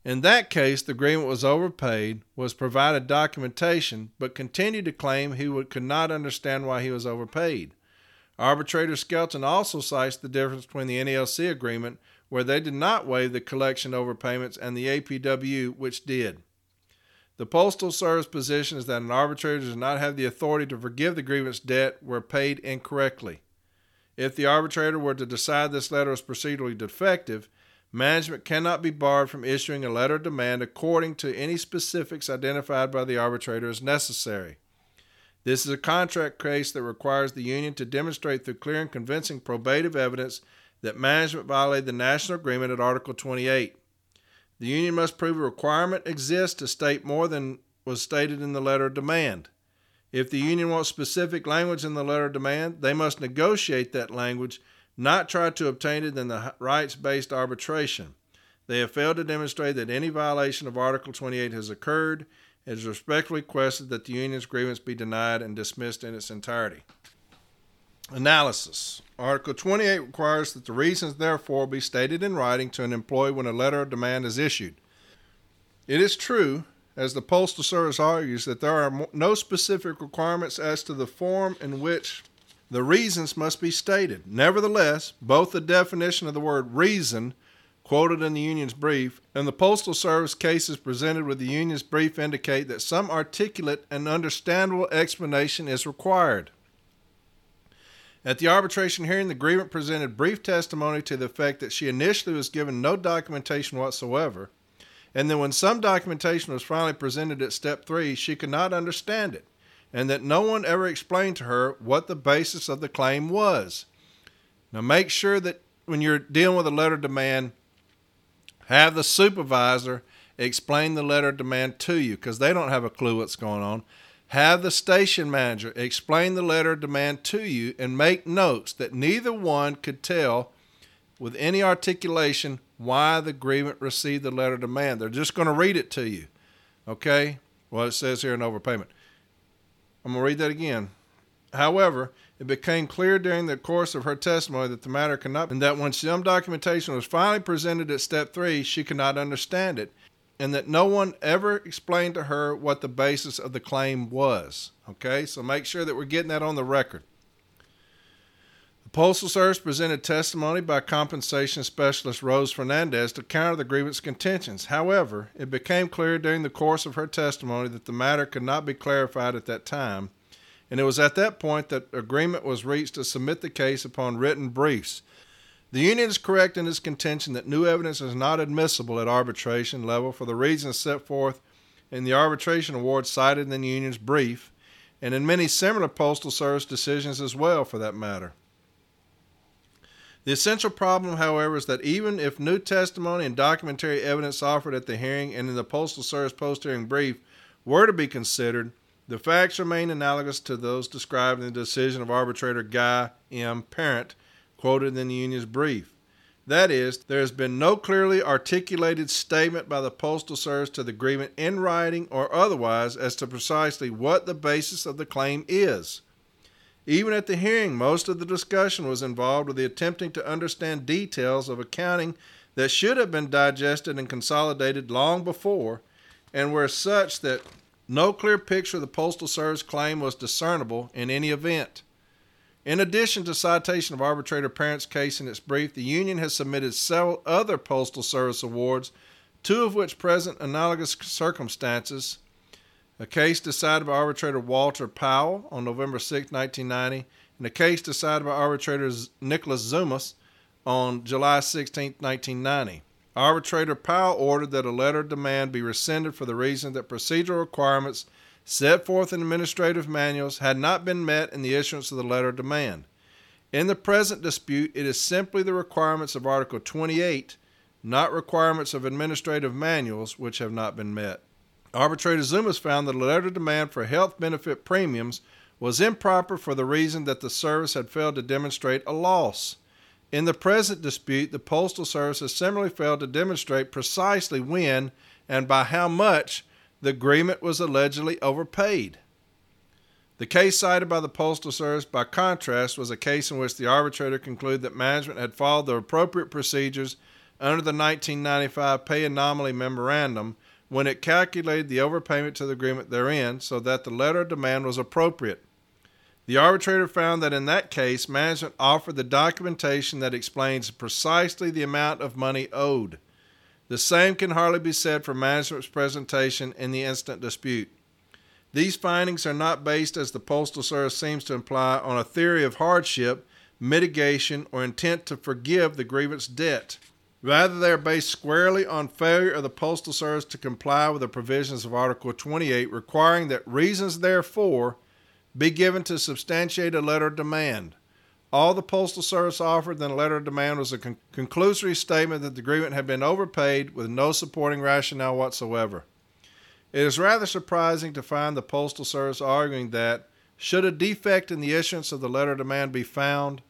In that case, the agreement was overpaid, was provided documentation, but continued to claim he would, could not understand why he was overpaid. Arbitrator Skelton also cites the difference between the NELC agreement, where they did not waive the collection overpayments, and the APW, which did. The Postal Service position is that an arbitrator does not have the authority to forgive the grievance debt where paid incorrectly. If the arbitrator were to decide this letter was procedurally defective, management cannot be barred from issuing a letter of demand according to any specifics identified by the arbitrator as necessary. This is a contract case that requires the union to demonstrate through clear and convincing probative evidence that management violated the national agreement at Article 28. The union must prove a requirement exists to state more than was stated in the letter of demand. If the union wants specific language in the letter of demand, they must negotiate that language, not try to obtain it in the rights based arbitration. They have failed to demonstrate that any violation of Article 28 has occurred. It is respectfully requested that the union's grievance be denied and dismissed in its entirety. Analysis Article 28 requires that the reasons, therefore, be stated in writing to an employee when a letter of demand is issued. It is true as the Postal Service argues that there are no specific requirements as to the form in which the reasons must be stated. Nevertheless, both the definition of the word reason, quoted in the union's brief, and the Postal Service cases presented with the union's brief indicate that some articulate and understandable explanation is required. At the arbitration hearing, the grievant presented brief testimony to the effect that she initially was given no documentation whatsoever and then when some documentation was finally presented at step three, she could not understand it, and that no one ever explained to her what the basis of the claim was. Now, make sure that when you're dealing with a letter demand, have the supervisor explain the letter demand to you because they don't have a clue what's going on. Have the station manager explain the letter demand to you and make notes that neither one could tell with any articulation why the grievant received the letter demand. They're just going to read it to you. Okay? Well, it says here an overpayment. I'm going to read that again. However, it became clear during the course of her testimony that the matter cannot, and that when some documentation was finally presented at step three, she could not understand it, and that no one ever explained to her what the basis of the claim was. Okay, so make sure that we're getting that on the record. Postal Service presented testimony by compensation specialist Rose Fernandez to counter the grievance contentions. However, it became clear during the course of her testimony that the matter could not be clarified at that time, and it was at that point that agreement was reached to submit the case upon written briefs. The union is correct in its contention that new evidence is not admissible at arbitration level for the reasons set forth in the arbitration award cited in the union's brief, and in many similar Postal Service decisions as well, for that matter. The essential problem, however, is that even if new testimony and documentary evidence offered at the hearing and in the Postal Service post hearing brief were to be considered, the facts remain analogous to those described in the decision of arbitrator Guy M. Parent, quoted in the union's brief. That is, there has been no clearly articulated statement by the Postal Service to the agreement in writing or otherwise as to precisely what the basis of the claim is. Even at the hearing, most of the discussion was involved with the attempting to understand details of accounting that should have been digested and consolidated long before, and were such that no clear picture of the Postal Service claim was discernible in any event. In addition to citation of arbitrator Parent's case in its brief, the union has submitted several other Postal Service awards, two of which present analogous circumstances. A case decided by arbitrator Walter Powell on November 6, 1990, and a case decided by arbitrator Nicholas Zumas on July 16, 1990. Arbitrator Powell ordered that a letter of demand be rescinded for the reason that procedural requirements set forth in administrative manuals had not been met in the issuance of the letter of demand. In the present dispute, it is simply the requirements of Article 28, not requirements of administrative manuals, which have not been met. Arbitrator Zumas found that a letter demand for health benefit premiums was improper for the reason that the service had failed to demonstrate a loss. In the present dispute, the Postal Service has similarly failed to demonstrate precisely when and by how much the agreement was allegedly overpaid. The case cited by the Postal Service, by contrast, was a case in which the arbitrator concluded that management had followed the appropriate procedures under the 1995 Pay Anomaly Memorandum when it calculated the overpayment to the agreement therein so that the letter of demand was appropriate. The arbitrator found that in that case, management offered the documentation that explains precisely the amount of money owed. The same can hardly be said for management's presentation in the instant dispute. These findings are not based, as the Postal Service seems to imply, on a theory of hardship, mitigation, or intent to forgive the grievance debt. Rather, they are based squarely on failure of the Postal Service to comply with the provisions of Article 28, requiring that reasons therefor be given to substantiate a letter of demand. All the Postal Service offered in the letter of demand was a con- conclusory statement that the agreement had been overpaid with no supporting rationale whatsoever. It is rather surprising to find the Postal Service arguing that, should a defect in the issuance of the letter of demand be found,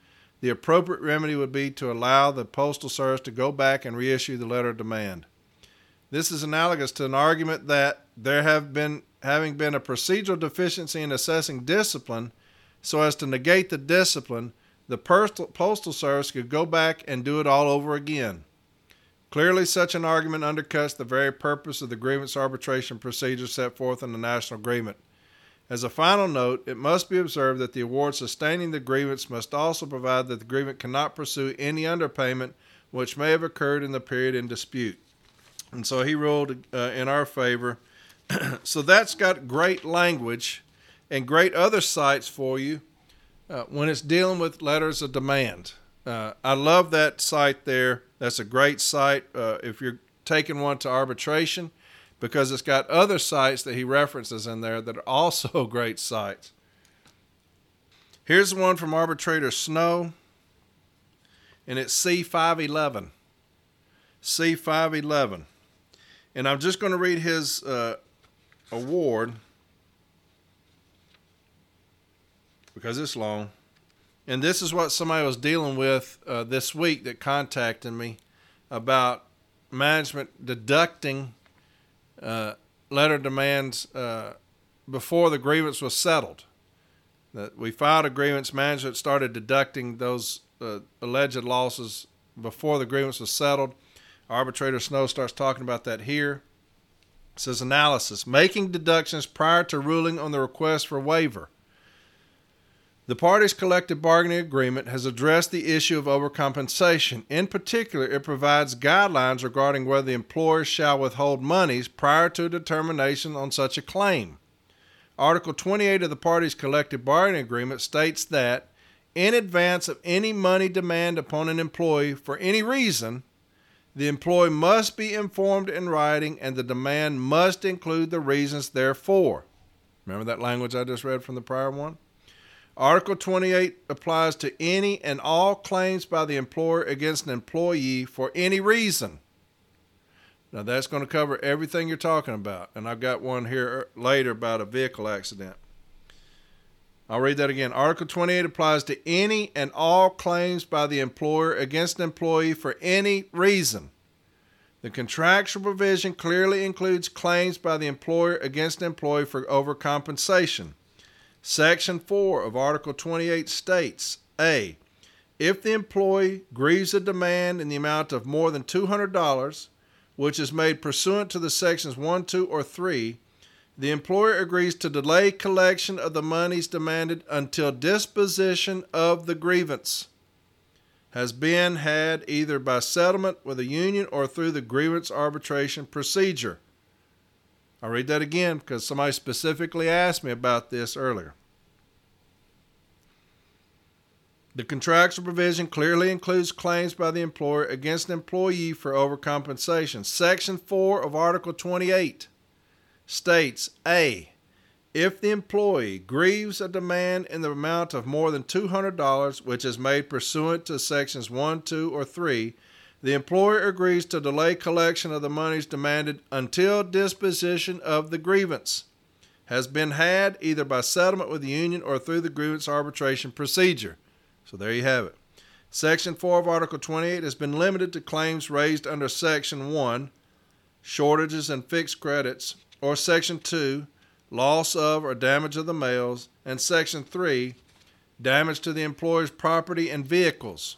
the appropriate remedy would be to allow the Postal Service to go back and reissue the letter of demand. This is analogous to an argument that there have been having been a procedural deficiency in assessing discipline so as to negate the discipline the Postal Service could go back and do it all over again. Clearly, such an argument undercuts the very purpose of the grievance arbitration procedure set forth in the National Agreement. As a final note, it must be observed that the award sustaining the grievance must also provide that the grievant cannot pursue any underpayment which may have occurred in the period in dispute. And so he ruled uh, in our favor. so that's got great language and great other cites for you uh, when it's dealing with letters of demand. Uh, I love that cite there. That's a great cite uh, if you're taking one to arbitration because it's got other cites that he references in there that are also great cites. Here's one from arbitrator Snow, and it's C511. C511. And I'm just going to read his uh, award. because it's long. And this is what somebody was dealing with uh, this week that contacted me about management deducting uh, letter demands uh, before the grievance was settled. That we filed a grievance, management started deducting those uh, alleged losses before the grievance was settled. Arbitrator Snow starts talking about that here. It says analysis making deductions prior to ruling on the request for waiver. The parties' collective bargaining agreement has addressed the issue of overcompensation. In particular, it provides guidelines regarding whether the employer shall withhold monies prior to a determination on such a claim. Article 28 of the parties' collective bargaining agreement states that, in advance of any money demand upon an employee for any reason, the employee must be informed in writing and the demand must include the reasons therefor. Remember that language I just read from the prior one? Article 28 applies to any and all claims by the employer against an employee for any reason. Now, that's going to cover everything you're talking about. And I've got one here uh, later about a vehicle accident. I'll read that again. Article 28 applies to any and all claims by the employer against an employee for any reason. The contractual provision clearly includes claims by the employer against an employee for overcompensation. Section 4 of Article 28 states A. If the employee grieves a demand in the amount of more than $200, which is made pursuant to the sections 1, 2, or 3, the employer agrees to delay collection of the monies demanded until disposition of the grievance has been had either by settlement with a union or through the grievance arbitration procedure. I'll read that again because somebody specifically asked me about this earlier. The contractual provision clearly includes claims by the employer against an employee for overcompensation. Section 4 of Article 28 states A. If the employee grieves a demand in the amount of more than $200, which is made pursuant to sections 1, 2, or 3, the employer agrees to delay collection of the monies demanded until disposition of the grievance has been had either by settlement with the union or through the grievance arbitration procedure. So there you have it. Section 4 of Article 28 has been limited to claims raised under Section 1, shortages and fixed credits, or Section 2, loss of or damage of the mails, and Section 3, damage to the employer's property and vehicles.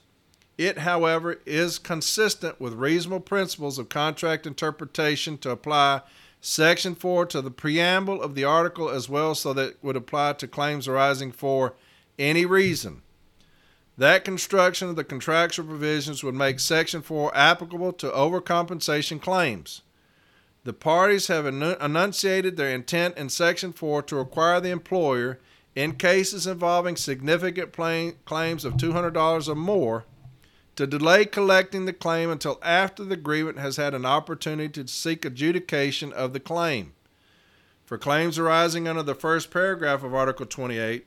It, however, is consistent with reasonable principles of contract interpretation to apply Section 4 to the preamble of the article as well, so that it would apply to claims arising for any reason. That construction of the contractual provisions would make Section 4 applicable to overcompensation claims. The parties have enunciated their intent in Section 4 to require the employer, in cases involving significant claims of $200 or more, to delay collecting the claim until after the grievant has had an opportunity to seek adjudication of the claim. For claims arising under the first paragraph of Article 28,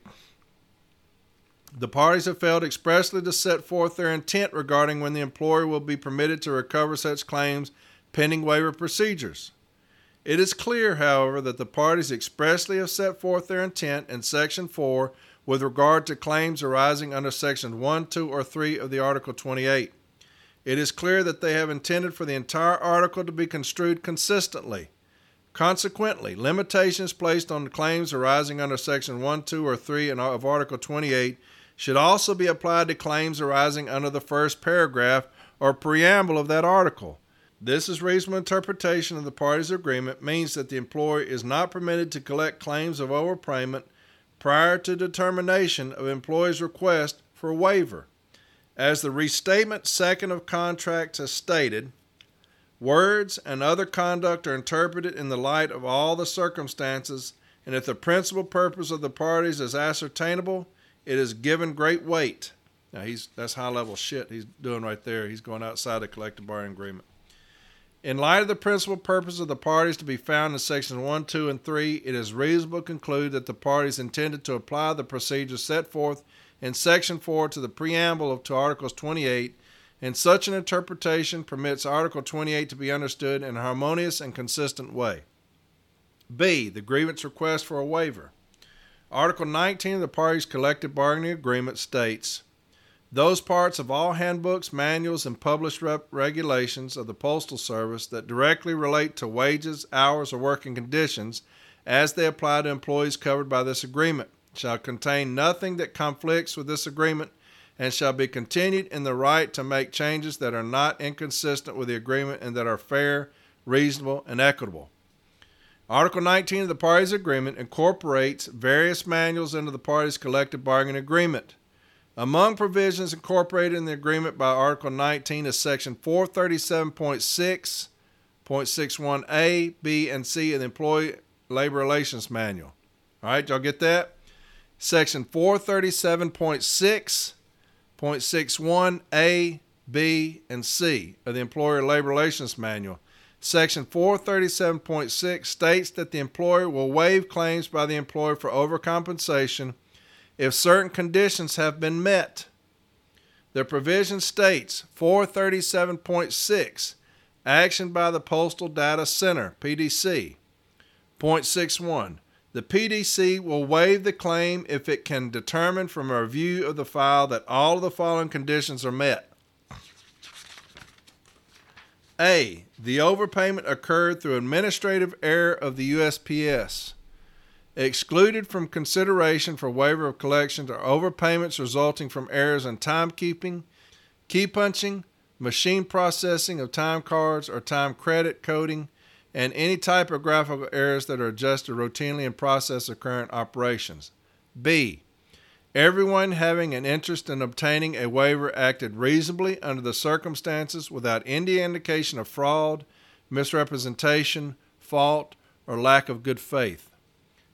the parties have failed expressly to set forth their intent regarding when the employer will be permitted to recover such claims pending waiver procedures. It is clear, however, that the parties expressly have set forth their intent in Section 4 with regard to claims arising under Section 1, 2, or 3 of the Article 28. It is clear that they have intended for the entire article to be construed consistently. Consequently, limitations placed on claims arising under Section 1, 2, or 3 of Article 28 should also be applied to claims arising under the first paragraph or preamble of that article. This is reasonable interpretation of the parties' agreement means that the employer is not permitted to collect claims of overpayment prior to determination of employee's request for waiver. As the restatement second of contracts has stated, words and other conduct are interpreted in the light of all the circumstances, and if the principal purpose of the parties is ascertainable, it is given great weight. Now he's that's high level shit he's doing right there. He's going outside the collective bargaining agreement. In light of the principal purpose of the parties to be found in sections 1, 2, and 3, it is reasonable to conclude that the parties intended to apply the procedures set forth in section 4 to the preamble of to Articles 28, and such an interpretation permits Article 28 to be understood in a harmonious and consistent way. B. The grievance request for a waiver. Article 19 of the parties' collective bargaining agreement states those parts of all handbooks, manuals, and published rep- regulations of the Postal Service that directly relate to wages, hours, or working conditions as they apply to employees covered by this agreement shall contain nothing that conflicts with this agreement and shall be continued in the right to make changes that are not inconsistent with the agreement and that are fair, reasonable, and equitable. Article 19 of the parties' agreement incorporates various manuals into the parties' collective bargaining agreement. Among provisions incorporated in the agreement by Article 19 is Section 437.6.61a, b, and c of the Employee Labor Relations Manual. All right, y'all get that? Section 437.6.61a, b, and c of the Employer Labor Relations Manual Section 437.6 states that the employer will waive claims by the employer for overcompensation if certain conditions have been met. The provision states 437.6 Action by the Postal Data Center, PDC. Point 61. The PDC will waive the claim if it can determine from a review of the file that all of the following conditions are met. A. The overpayment occurred through administrative error of the USPS. Excluded from consideration for waiver of collections are overpayments resulting from errors in timekeeping, key punching, machine processing of time cards or time credit coding, and any typographical errors that are adjusted routinely in process of current operations. B. Everyone having an interest in obtaining a waiver acted reasonably under the circumstances without any indication of fraud, misrepresentation, fault, or lack of good faith.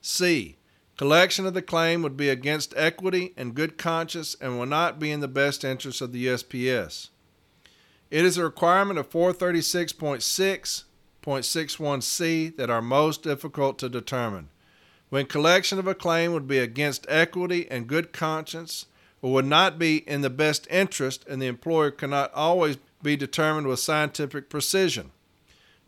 C. Collection of the claim would be against equity and good conscience and will not be in the best interest of the USPS. It is a requirement of 436.6.61c that are most difficult to determine. When collection of a claim would be against equity and good conscience, or would not be in the best interest, and the employer cannot always be determined with scientific precision.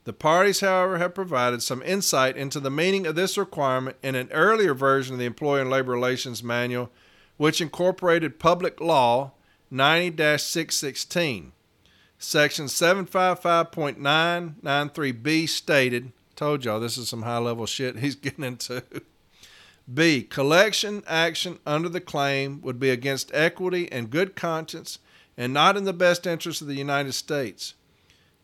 The parties, however, have provided some insight into the meaning of this requirement in an earlier version of the Employer and Labor Relations Manual, which incorporated Public Law 90 616. Section 755.993B stated, told y'all this is some high level shit he's getting into. B. Collection action under the claim would be against equity and good conscience and not in the best interest of the United States.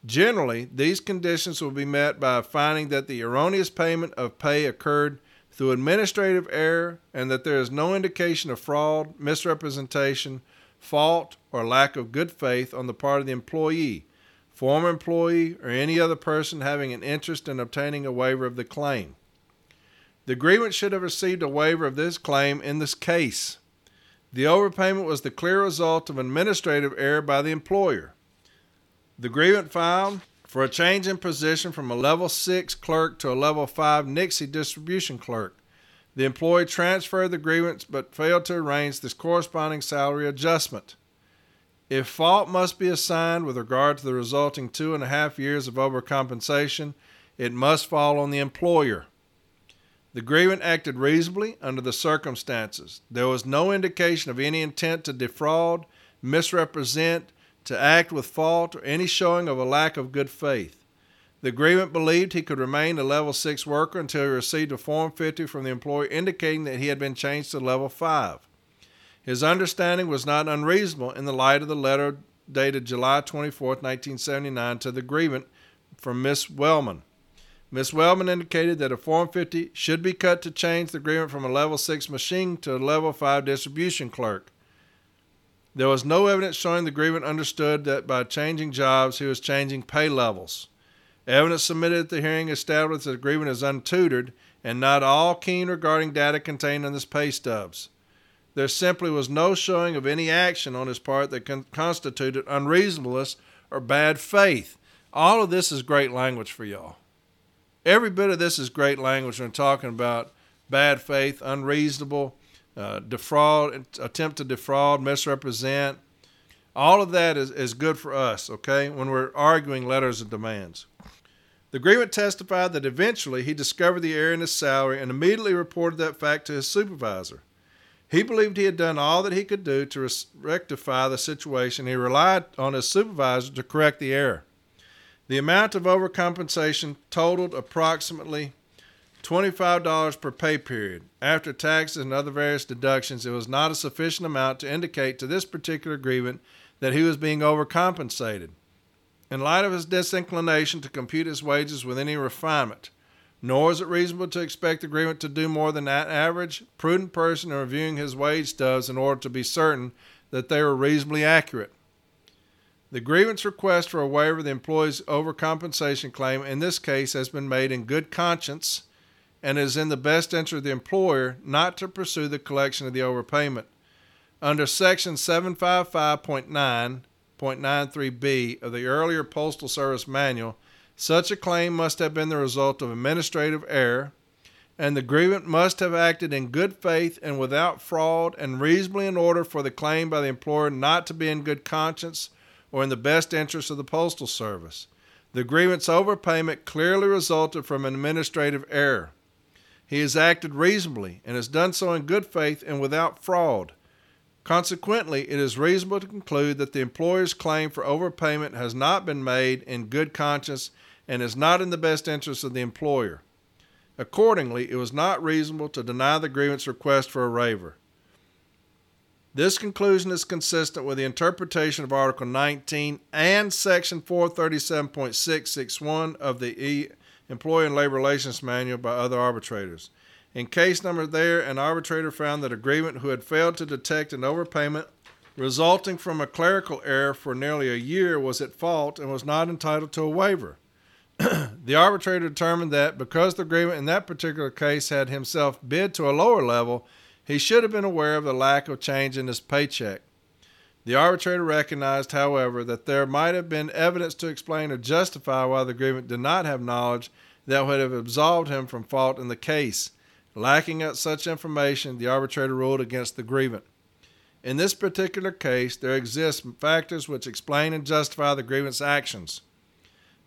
Generally, these conditions will be met by finding that the erroneous payment of pay occurred through administrative error and that there is no indication of fraud, misrepresentation, fault, or lack of good faith on the part of the employee, former employee, or any other person having an interest in obtaining a waiver of the claim. The grievant should have received a waiver of this claim in this case. The overpayment was the clear result of administrative error by the employer. The grievant filed for a change in position from a level 6 clerk to a level 5 Nixie distribution clerk. The employee transferred the grievance but failed to arrange this corresponding salary adjustment. If fault must be assigned with regard to the resulting two and a half years of overcompensation, it must fall on the employer. The grievant acted reasonably under the circumstances. There was no indication of any intent to defraud, misrepresent, to act with fault, or any showing of a lack of good faith. The grievant believed he could remain a level 6 worker until he received a Form 50 from the employer indicating that he had been changed to level 5. His understanding was not unreasonable in the light of the letter dated July 24, 1979, to the grievant from Miss Wellman. Ms. Wellman indicated that a Form 50 should be cut to change the agreement from a level 6 machine to a level 5 distribution clerk. There was no evidence showing the grievant understood that by changing jobs he was changing pay levels. Evidence submitted at the hearing established that the grievant is untutored and not all keen regarding data contained in his pay stubs. There simply was no showing of any action on his part that con- constituted unreasonableness or bad faith. All of this is great language for y'all every bit of this is great language when talking about bad faith, unreasonable, uh, defraud, attempt to defraud, misrepresent. All of that is, is good for us, okay, when we're arguing letters of demands. The agreement testified that eventually he discovered the error in his salary and immediately reported that fact to his supervisor. He believed he had done all that he could do to rectify the situation. He relied on his supervisor to correct the error. The amount of overcompensation totaled approximately $25 per pay period. After taxes and other various deductions, it was not a sufficient amount to indicate to this particular grievant that he was being overcompensated. In light of his disinclination to compute his wages with any refinement, nor is it reasonable to expect the grievant to do more than that average, prudent person in reviewing his wage stubs in order to be certain that they were reasonably accurate. The grievance request for a waiver of the employee's overcompensation claim in this case has been made in good conscience and is in the best interest of the employer not to pursue the collection of the overpayment. Under Section 755.9.93b of the earlier Postal Service Manual, such a claim must have been the result of administrative error, and the grievant must have acted in good faith and without fraud and reasonably in order for the claim by the employer not to be in good conscience or in the best interest of the Postal Service. The agreement's overpayment clearly resulted from an administrative error. He has acted reasonably and has done so in good faith and without fraud. Consequently, it is reasonable to conclude that the employer's claim for overpayment has not been made in good conscience and is not in the best interest of the employer. Accordingly, it was not reasonable to deny the grievance request for a waiver. This conclusion is consistent with the interpretation of Article 19 and Section 437.661 of the e- Employee and Labor Relations Manual by other arbitrators. In case number there, an arbitrator found that a grievant who had failed to detect an overpayment resulting from a clerical error for nearly a year was at fault and was not entitled to a waiver. the arbitrator determined that because the grievant in that particular case had himself bid to a lower level, he should have been aware of the lack of change in his paycheck. The arbitrator recognized, however, that there might have been evidence to explain or justify why the grievant did not have knowledge that would have absolved him from fault in the case. Lacking such information, the arbitrator ruled against the grievant. In this particular case, there exist factors which explain and justify the grievant's actions.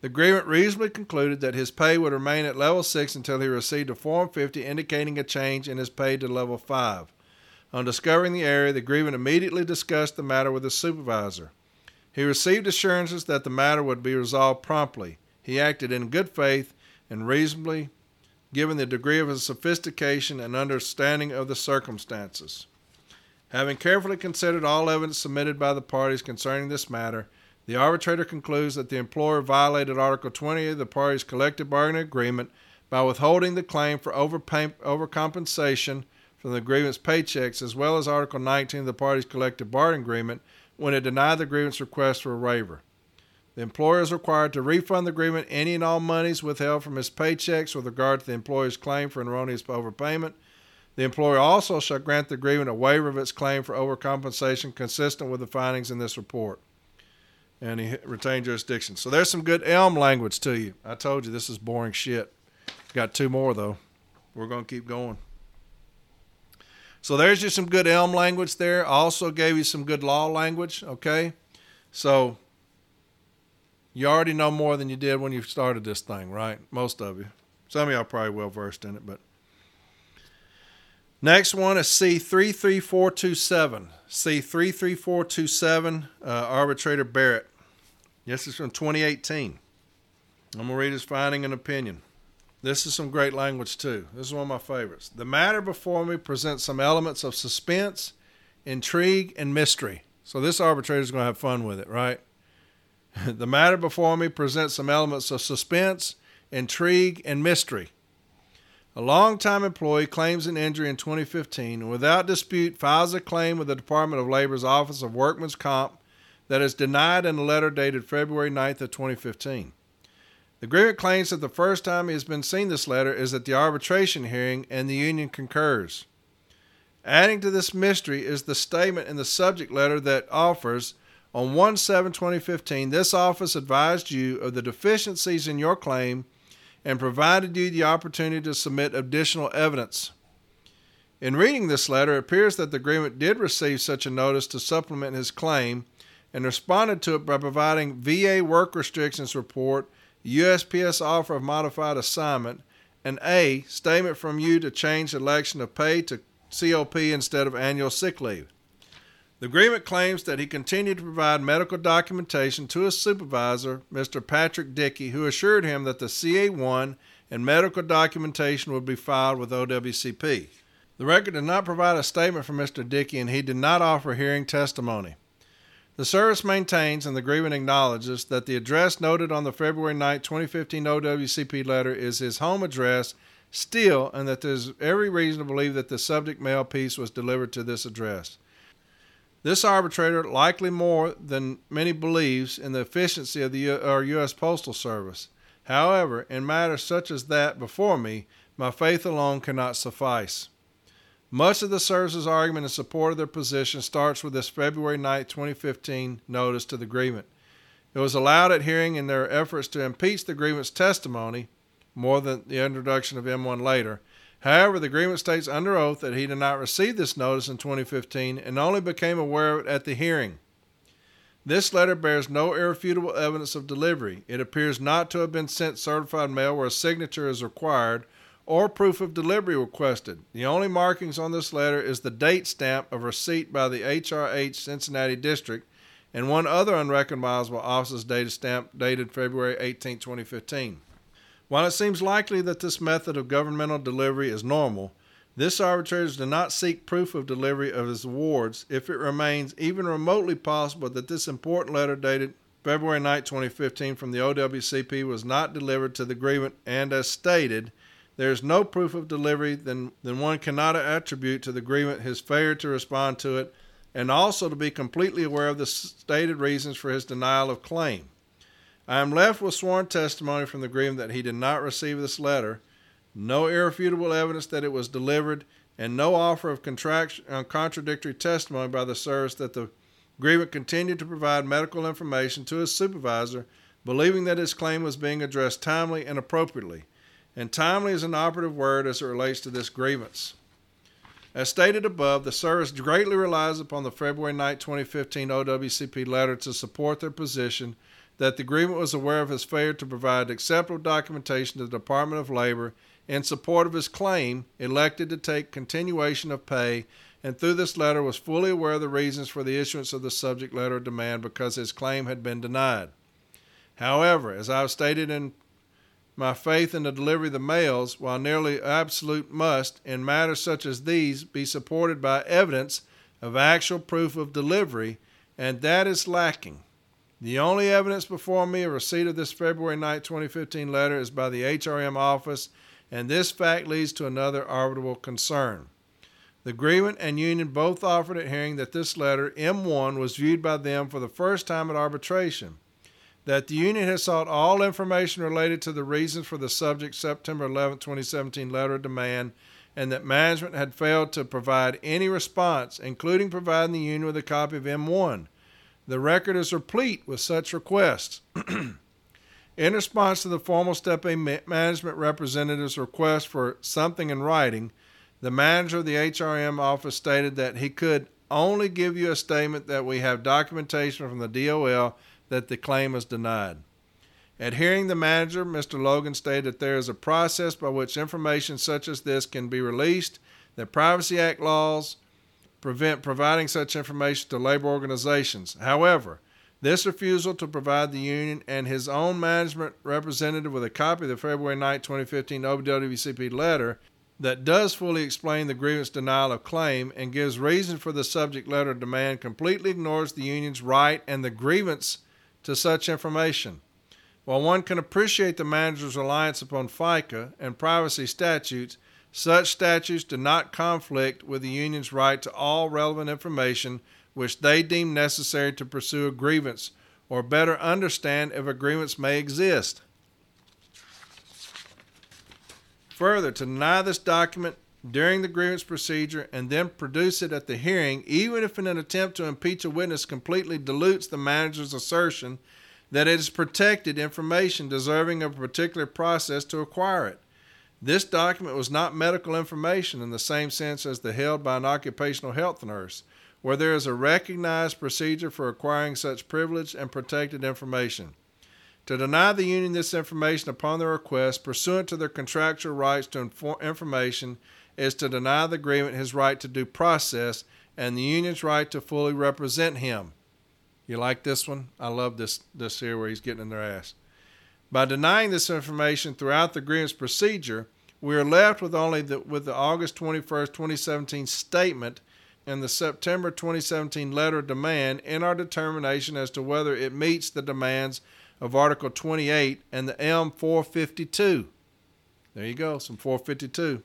The grievant reasonably concluded that his pay would remain at level 6 until he received a Form 50 indicating a change in his pay to level 5. On discovering the error, the grievant immediately discussed the matter with his supervisor. He received assurances that the matter would be resolved promptly. He acted in good faith and reasonably, given the degree of his sophistication and understanding of the circumstances. Having carefully considered all evidence submitted by the parties concerning this matter, the arbitrator concludes that the employer violated Article 20 of the parties' collective bargaining agreement by withholding the claim for overpay- overcompensation from the grievance paychecks, as well as Article 19 of the parties' collective bargaining agreement when it denied the grievance request for a waiver. The employer is required to refund the grievant any and all monies withheld from his paychecks with regard to the employer's claim for an erroneous overpayment. The employer also shall grant the grievant a waiver of its claim for overcompensation consistent with the findings in this report and he retained jurisdiction. So there's some good ELM language to you. I told you this is boring shit. Got two more though. We're going to keep going. So there's just some good ELM language there. I also gave you some good law language, okay? So you already know more than you did when you started this thing, right? Most of you. Some of y'all probably well versed in it, but Next one is C33427. C33427, uh, arbitrator Barrett. This is from 2018. I'm going to read his finding and opinion. This is some great language, too. This is one of my favorites. The matter before me presents some elements of suspense, intrigue, and mystery. So, this arbitrator is going to have fun with it, right? the matter before me presents some elements of suspense, intrigue, and mystery. A long-time employee claims an injury in 2015 and without dispute files a claim with the Department of Labor's Office of Workmen's Comp that is denied in a letter dated February 9th of 2015. The grievant claims that the first time he has been seen this letter is at the arbitration hearing and the union concurs. Adding to this mystery is the statement in the subject letter that offers on 1 7 2015, this office advised you of the deficiencies in your claim and provided you the opportunity to submit additional evidence. In reading this letter, it appears that the agreement did receive such a notice to supplement his claim and responded to it by providing VA work restrictions report, USPS offer of modified assignment, and A statement from you to change election of pay to COP instead of annual sick leave. The agreement claims that he continued to provide medical documentation to his supervisor, Mr. Patrick Dickey, who assured him that the CA1 and medical documentation would be filed with OWCP. The record did not provide a statement from Mr. Dickey, and he did not offer hearing testimony. The service maintains and the grievant acknowledges that the address noted on the February 9, 2015 OWCP letter is his home address still, and that there's every reason to believe that the subject mail piece was delivered to this address. This arbitrator, likely more than many believes in the efficiency of the U- our U.S. Postal Service. However, in matters such as that before me, my faith alone cannot suffice. Much of the service's argument in support of their position starts with this February 9, 2015 notice to the grievant. It was allowed at hearing in their efforts to impeach the grievant's testimony, more than the introduction of M1 later. However, the grievant states under oath that he did not receive this notice in 2015 and only became aware of it at the hearing. This letter bears no irrefutable evidence of delivery. It appears not to have been sent certified mail where a signature is required or proof of delivery requested. The only markings on this letter is the date stamp of receipt by the HRH Cincinnati District and one other unrecognizable officer's data stamp dated February 18, 2015. While it seems likely that this method of governmental delivery is normal, this arbitrator did not seek proof of delivery of his awards if it remains even remotely possible that this important letter dated February 9, 2015 from the OWCP was not delivered to the grievant and as stated, there is no proof of delivery, then, then one cannot attribute to the grievant his failure to respond to it and also to be completely aware of the stated reasons for his denial of claim. I am left with sworn testimony from the grievant that he did not receive this letter, no irrefutable evidence that it was delivered, and no offer of uh, contradictory testimony by the service that the grievant continued to provide medical information to his supervisor, believing that his claim was being addressed timely and appropriately. And timely is an operative word as it relates to this grievance. As stated above, the service greatly relies upon the February 9, 2015 OWCP letter to support their position that the grievant was aware of his failure to provide acceptable documentation to the Department of Labor in support of his claim, elected to take continuation of pay, and through this letter was fully aware of the reasons for the issuance of the subject letter of demand because his claim had been denied. However, as I have stated in my faith in the delivery of the mails, while nearly absolute, must, in matters such as these, be supported by evidence of actual proof of delivery, and that is lacking. The only evidence before me of receipt of this February 9, 2015 letter is by the HRM office, and this fact leads to another arbitrable concern. The grievant and union both offered at hearing that this letter, M1, was viewed by them for the first time at arbitration that the union has sought all information related to the reasons for the subject September 11, 2017 letter of demand, and that management had failed to provide any response, including providing the union with a copy of M1. The record is replete with such requests. in response to the formal Step A management representative's request for something in writing, the manager of the HRM office stated that he could only give you a statement that we have documentation from the DOL that the claim was denied. At hearing the manager, Mr. Logan stated that there is a process by which information such as this can be released, that Privacy Act laws prevent providing such information to labor organizations. However, this refusal to provide the union and his own management representative with a copy of the February 9, 2015 OWCP letter that does fully explain the grievance denial of claim and gives reason for the subject letter demand completely ignores the union's right and the grievance to such information. While one can appreciate the manager's reliance upon FOIA and privacy statutes, such statutes do not conflict with the union's right to all relevant information which they deem necessary to pursue a grievance or better understand if a grievance may exist. Further, to deny this document during the grievance procedure and then produce it at the hearing, even if in an attempt to impeach a witness completely dilutes the manager's assertion that it is protected information deserving of a particular process to acquire it. This document was not medical information in the same sense as the held by an occupational health nurse, where there is a recognized procedure for acquiring such privileged and protected information. To deny the union this information upon their request, pursuant to their contractual rights to inform information, is to deny the agreement his right to due process and the union's right to fully represent him. You like this one? I love this this here where he's getting in their ass. By denying this information throughout the grievance procedure, we are left with only the, with the August 21st, 2017 statement and the September 2017 letter of demand in our determination as to whether it meets the demands of Article 28 and the M452. There you go, some 452.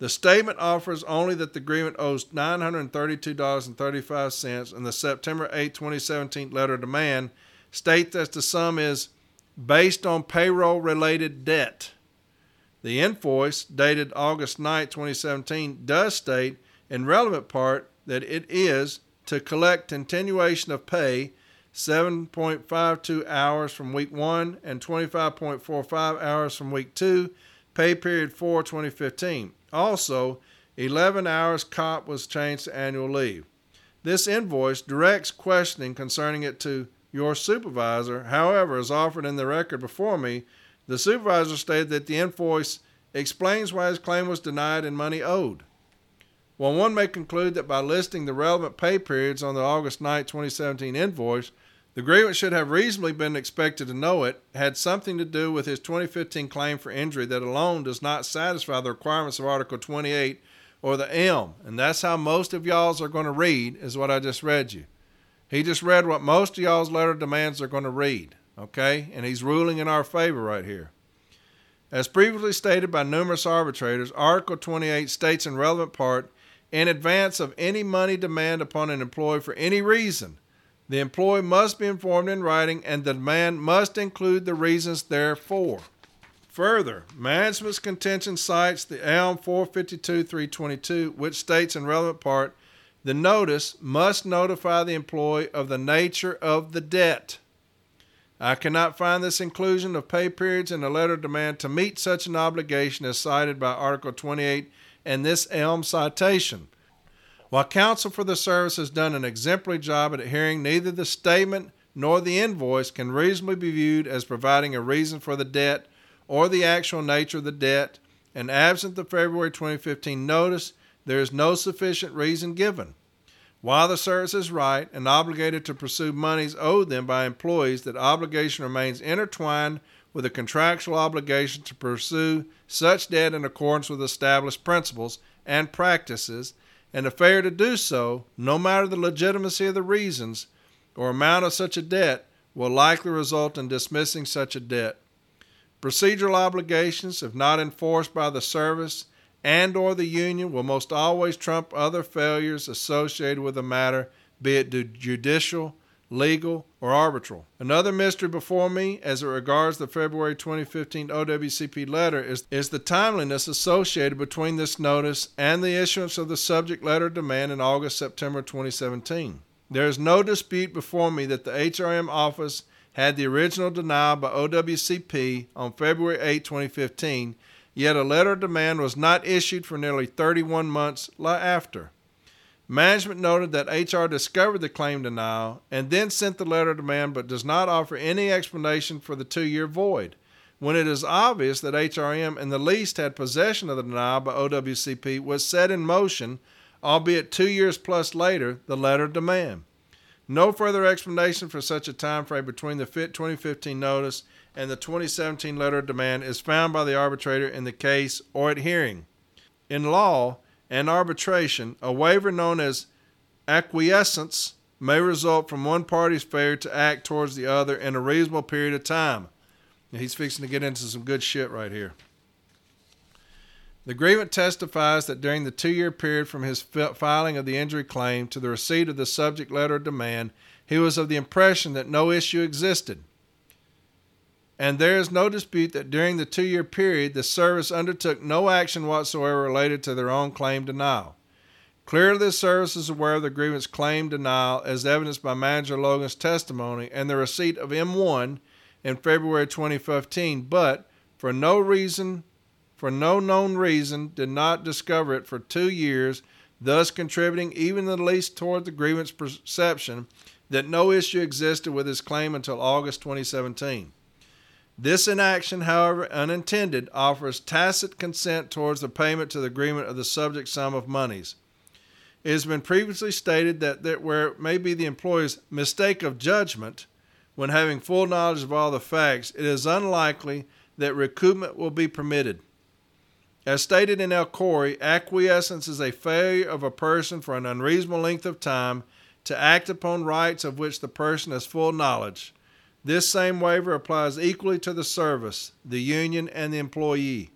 The statement offers only that the agreement owes $932.35, and the September 8, 2017 letter of demand states that the sum is based on payroll related debt. The invoice, dated August 9, 2017, does state in relevant part that it is to collect continuation of pay 7.52 hours from week 1 and 25.45 hours from week 2, pay period 4 2015. Also, 11 hours COP was changed to annual leave. This invoice directs questioning concerning it to your supervisor. However, as offered in the record before me, the supervisor stated that the invoice explains why his claim was denied and money owed. Well, one may conclude that by listing the relevant pay periods on the August 9, 2017 invoice, the grievance should have reasonably been expected to know it had something to do with his 2015 claim for injury that alone does not satisfy the requirements of Article 28 or the M. And that's how most of y'all's are going to read, is what I just read you. He just read what most of y'all's letter demands are going to read, okay? And he's ruling in our favor right here. As previously stated by numerous arbitrators, Article 28 states in relevant part in advance of any money demand upon an employee for any reason, the employee must be informed in writing and the demand must include the reasons therefor. Further, management's contention cites the ELM 452 322, which states in relevant part the notice must notify the employee of the nature of the debt. I cannot find this inclusion of pay periods in the letter of demand to meet such an obligation as cited by Article 28 and this ELM citation. While counsel for the service has done an exemplary job at adhering, neither the statement nor the invoice can reasonably be viewed as providing a reason for the debt or the actual nature of the debt, and absent the February 2015 notice, there is no sufficient reason given. While the service is right and obligated to pursue monies owed them by employees, that obligation remains intertwined with a contractual obligation to pursue such debt in accordance with established principles and practices, and a failure to do so, no matter the legitimacy of the reasons or amount of such a debt, will likely result in dismissing such a debt. Procedural obligations, if not enforced by the service, and or the union will most always trump other failures associated with a matter, be it judicial, legal, or arbitral. Another mystery before me as it regards the February 2015 OWCP letter is, is the timeliness associated between this notice and the issuance of the subject letter demand in August September 2017. There is no dispute before me that the HRM office had the original denial by OWCP on February 8, 2015 yet a letter of demand was not issued for nearly 31 months after. Management noted that HR discovered the claim denial and then sent the letter of demand but does not offer any explanation for the two year void. When it is obvious that HRM in the least had possession of the denial by OWCP was set in motion, albeit two years plus later, the letter of demand. No further explanation for such a time frame between the 2015 notice and the 2017 letter of demand is found by the arbitrator in the case or at hearing. In law and arbitration, a waiver known as acquiescence may result from one party's failure to act towards the other in a reasonable period of time. He's fixing to get into some good shit right here. The grievant testifies that during the two year period from his filing of the injury claim to the receipt of the subject letter of demand, he was of the impression that no issue existed and there is no dispute that during the two year period, the service undertook no action whatsoever related to their own claim denial. Clearly, the service is aware of the grievance claim denial as evidenced by Manager Logan's testimony and the receipt of M1 in February 2015, but for no reason, for no known reason, did not discover it for two years, thus contributing even the least toward the grievance perception that no issue existed with his claim until August 2017. This inaction, however unintended, offers tacit consent towards the payment to the agreement of the subject sum of monies. It has been previously stated that there, where it may be the employee's mistake of judgment when having full knowledge of all the facts, it is unlikely that recoupment will be permitted. As stated in Elkouri, acquiescence is a failure of a person for an unreasonable length of time to act upon rights of which the person has full knowledge this same waiver applies equally to the service, the union, and the employee.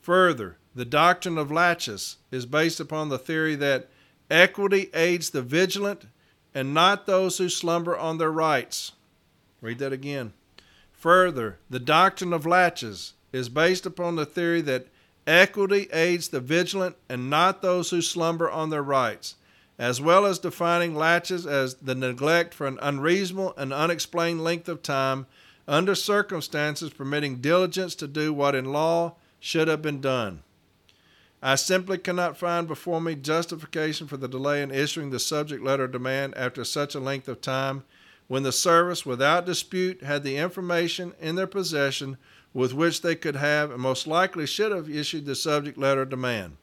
Further, the doctrine of laches is based upon the theory that equity aids the vigilant and not those who slumber on their rights. Read that again. Further, the doctrine of laches is based upon the theory that equity aids the vigilant and not those who slumber on their rights as well as defining laches as the neglect for an unreasonable and unexplained length of time under circumstances permitting diligence to do what in law should have been done. I simply cannot find before me justification for the delay in issuing the subject letter demand after such a length of time, when the service, without dispute, had the information in their possession with which they could have and most likely should have issued the subject letter demand.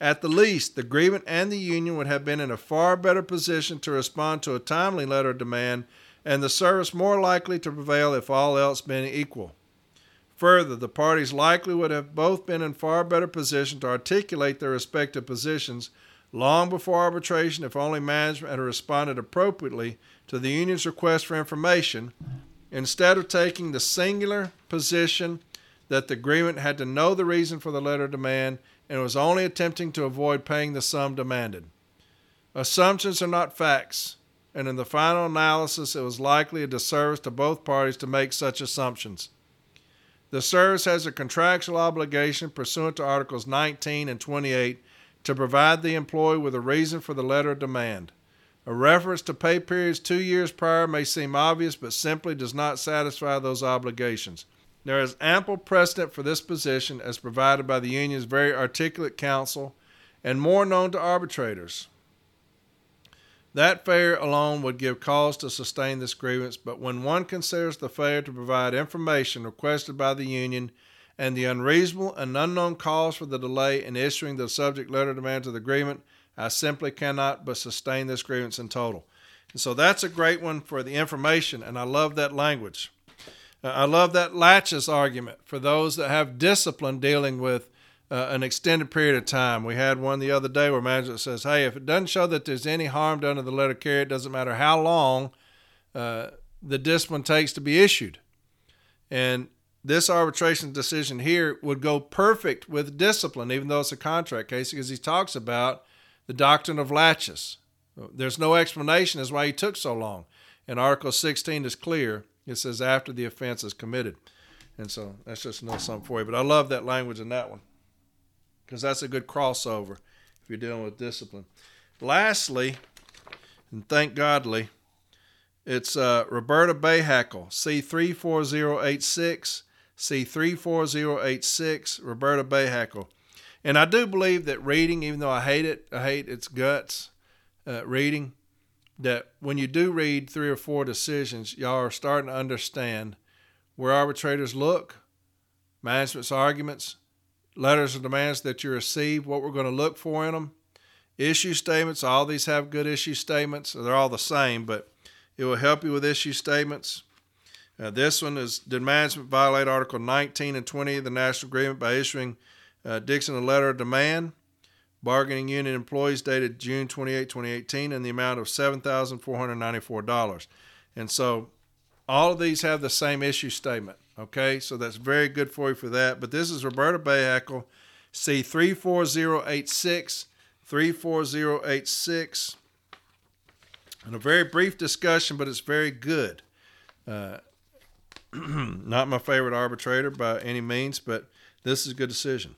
At the least, the grievant and the union would have been in a far better position to respond to a timely letter of demand, and the service more likely to prevail if all else been equal. Further, the parties likely would have both been in far better position to articulate their respective positions long before arbitration if only management had responded appropriately to the union's request for information instead of taking the singular position that the agreement had to know the reason for the letter of demand and was only attempting to avoid paying the sum demanded. Assumptions are not facts, and in the final analysis, it was likely a disservice to both parties to make such assumptions. The service has a contractual obligation pursuant to Articles 19 and 28 to provide the employee with a reason for the letter of demand. A reference to pay periods two years prior may seem obvious, but simply does not satisfy those obligations. There is ample precedent for this position as provided by the union's very articulate counsel and more known to arbitrators. That failure alone would give cause to sustain this grievance, but when one considers the failure to provide information requested by the union and the unreasonable and unknown cause for the delay in issuing the subject letter demands of the agreement, I simply cannot but sustain this grievance in total. And so that's a great one for the information, and I love that language. I love that laches argument for those that have discipline dealing with uh, an extended period of time. We had one the other day where management says, hey, if it doesn't show that there's any harm done to the letter carrier, it doesn't matter how long uh, the discipline takes to be issued. And this arbitration decision here would go perfect with discipline, even though it's a contract case, because he talks about the doctrine of laches. There's no explanation as why he took so long. And Article 16 is clear it says after the offense is committed. And so that's just another something for you. But I love that language in that one because that's a good crossover if you're dealing with discipline. Lastly, and thank godly, it's uh, Roberta Bahakel, C34086, C34086, Roberta Bahakel. And I do believe that reading, even though I hate it, I hate its guts, uh, reading, that when you do read three or four decisions, y'all are starting to understand where arbitrators look, management's arguments, letters of demands that you receive, what we're going to look for in them, issue statements. All these have good issue statements. They're all the same, but it will help you with issue statements. Uh, this one is Did management violate Article 19 and 20 of the National Agreement by issuing uh, Dixon a letter of demand? Bargaining unit employees dated June 28, 2018, in the amount of $7,494. And so all of these have the same issue statement. Okay, so that's very good for you for that. But this is Roberta Bahakel, C34086, 34086. And a very brief discussion, but it's very good. Uh, not my favorite arbitrator by any means, but this is a good decision.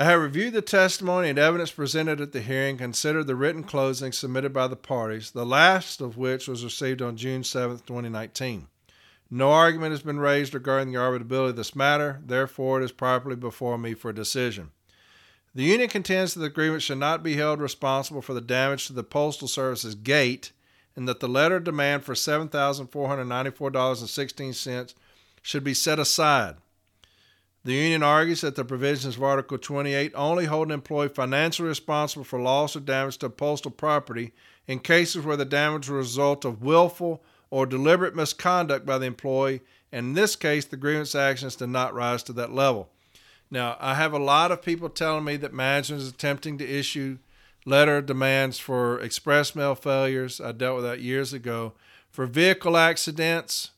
I have reviewed the testimony and evidence presented at the hearing, considered the written closing submitted by the parties, the last of which was received on June 7, 2019. No argument has been raised regarding the arbitrability of this matter, therefore, it is properly before me for decision. The union contends that the agreement should not be held responsible for the damage to the Postal Service's gate and that the letter of demand for $7,494.16 should be set aside. The union argues that the provisions of Article 28 only hold an employee financially responsible for loss or damage to postal property in cases where the damage was a result of willful or deliberate misconduct by the employee, and in this case, the grievance actions did not rise to that level. Now, I have a lot of people telling me that management is attempting to issue letter demands for express mail failures. I dealt with that years ago. For vehicle accidents,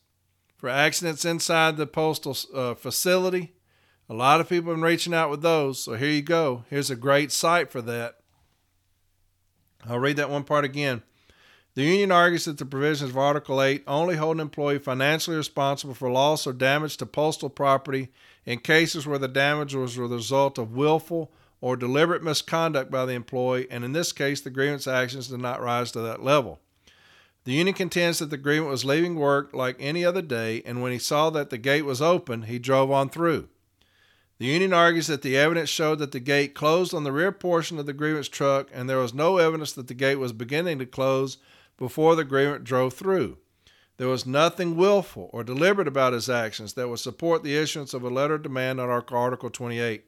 for accidents inside the postal uh, facility, a lot of people have been reaching out with those, so here you go. Here's a great cite for that. I'll read that one part again. The union argues that the provisions of Article 8 only hold an employee financially responsible for loss or damage to postal property in cases where the damage was the result of willful or deliberate misconduct by the employee, and in this case, the grievance actions did not rise to that level. The union contends that the agreement was leaving work like any other day, and when he saw that the gate was open, he drove on through. The union argues that the evidence showed that the gate closed on the rear portion of the grievance truck, and there was no evidence that the gate was beginning to close before the grievance drove through. There was nothing willful or deliberate about his actions that would support the issuance of a letter of demand on Article 28.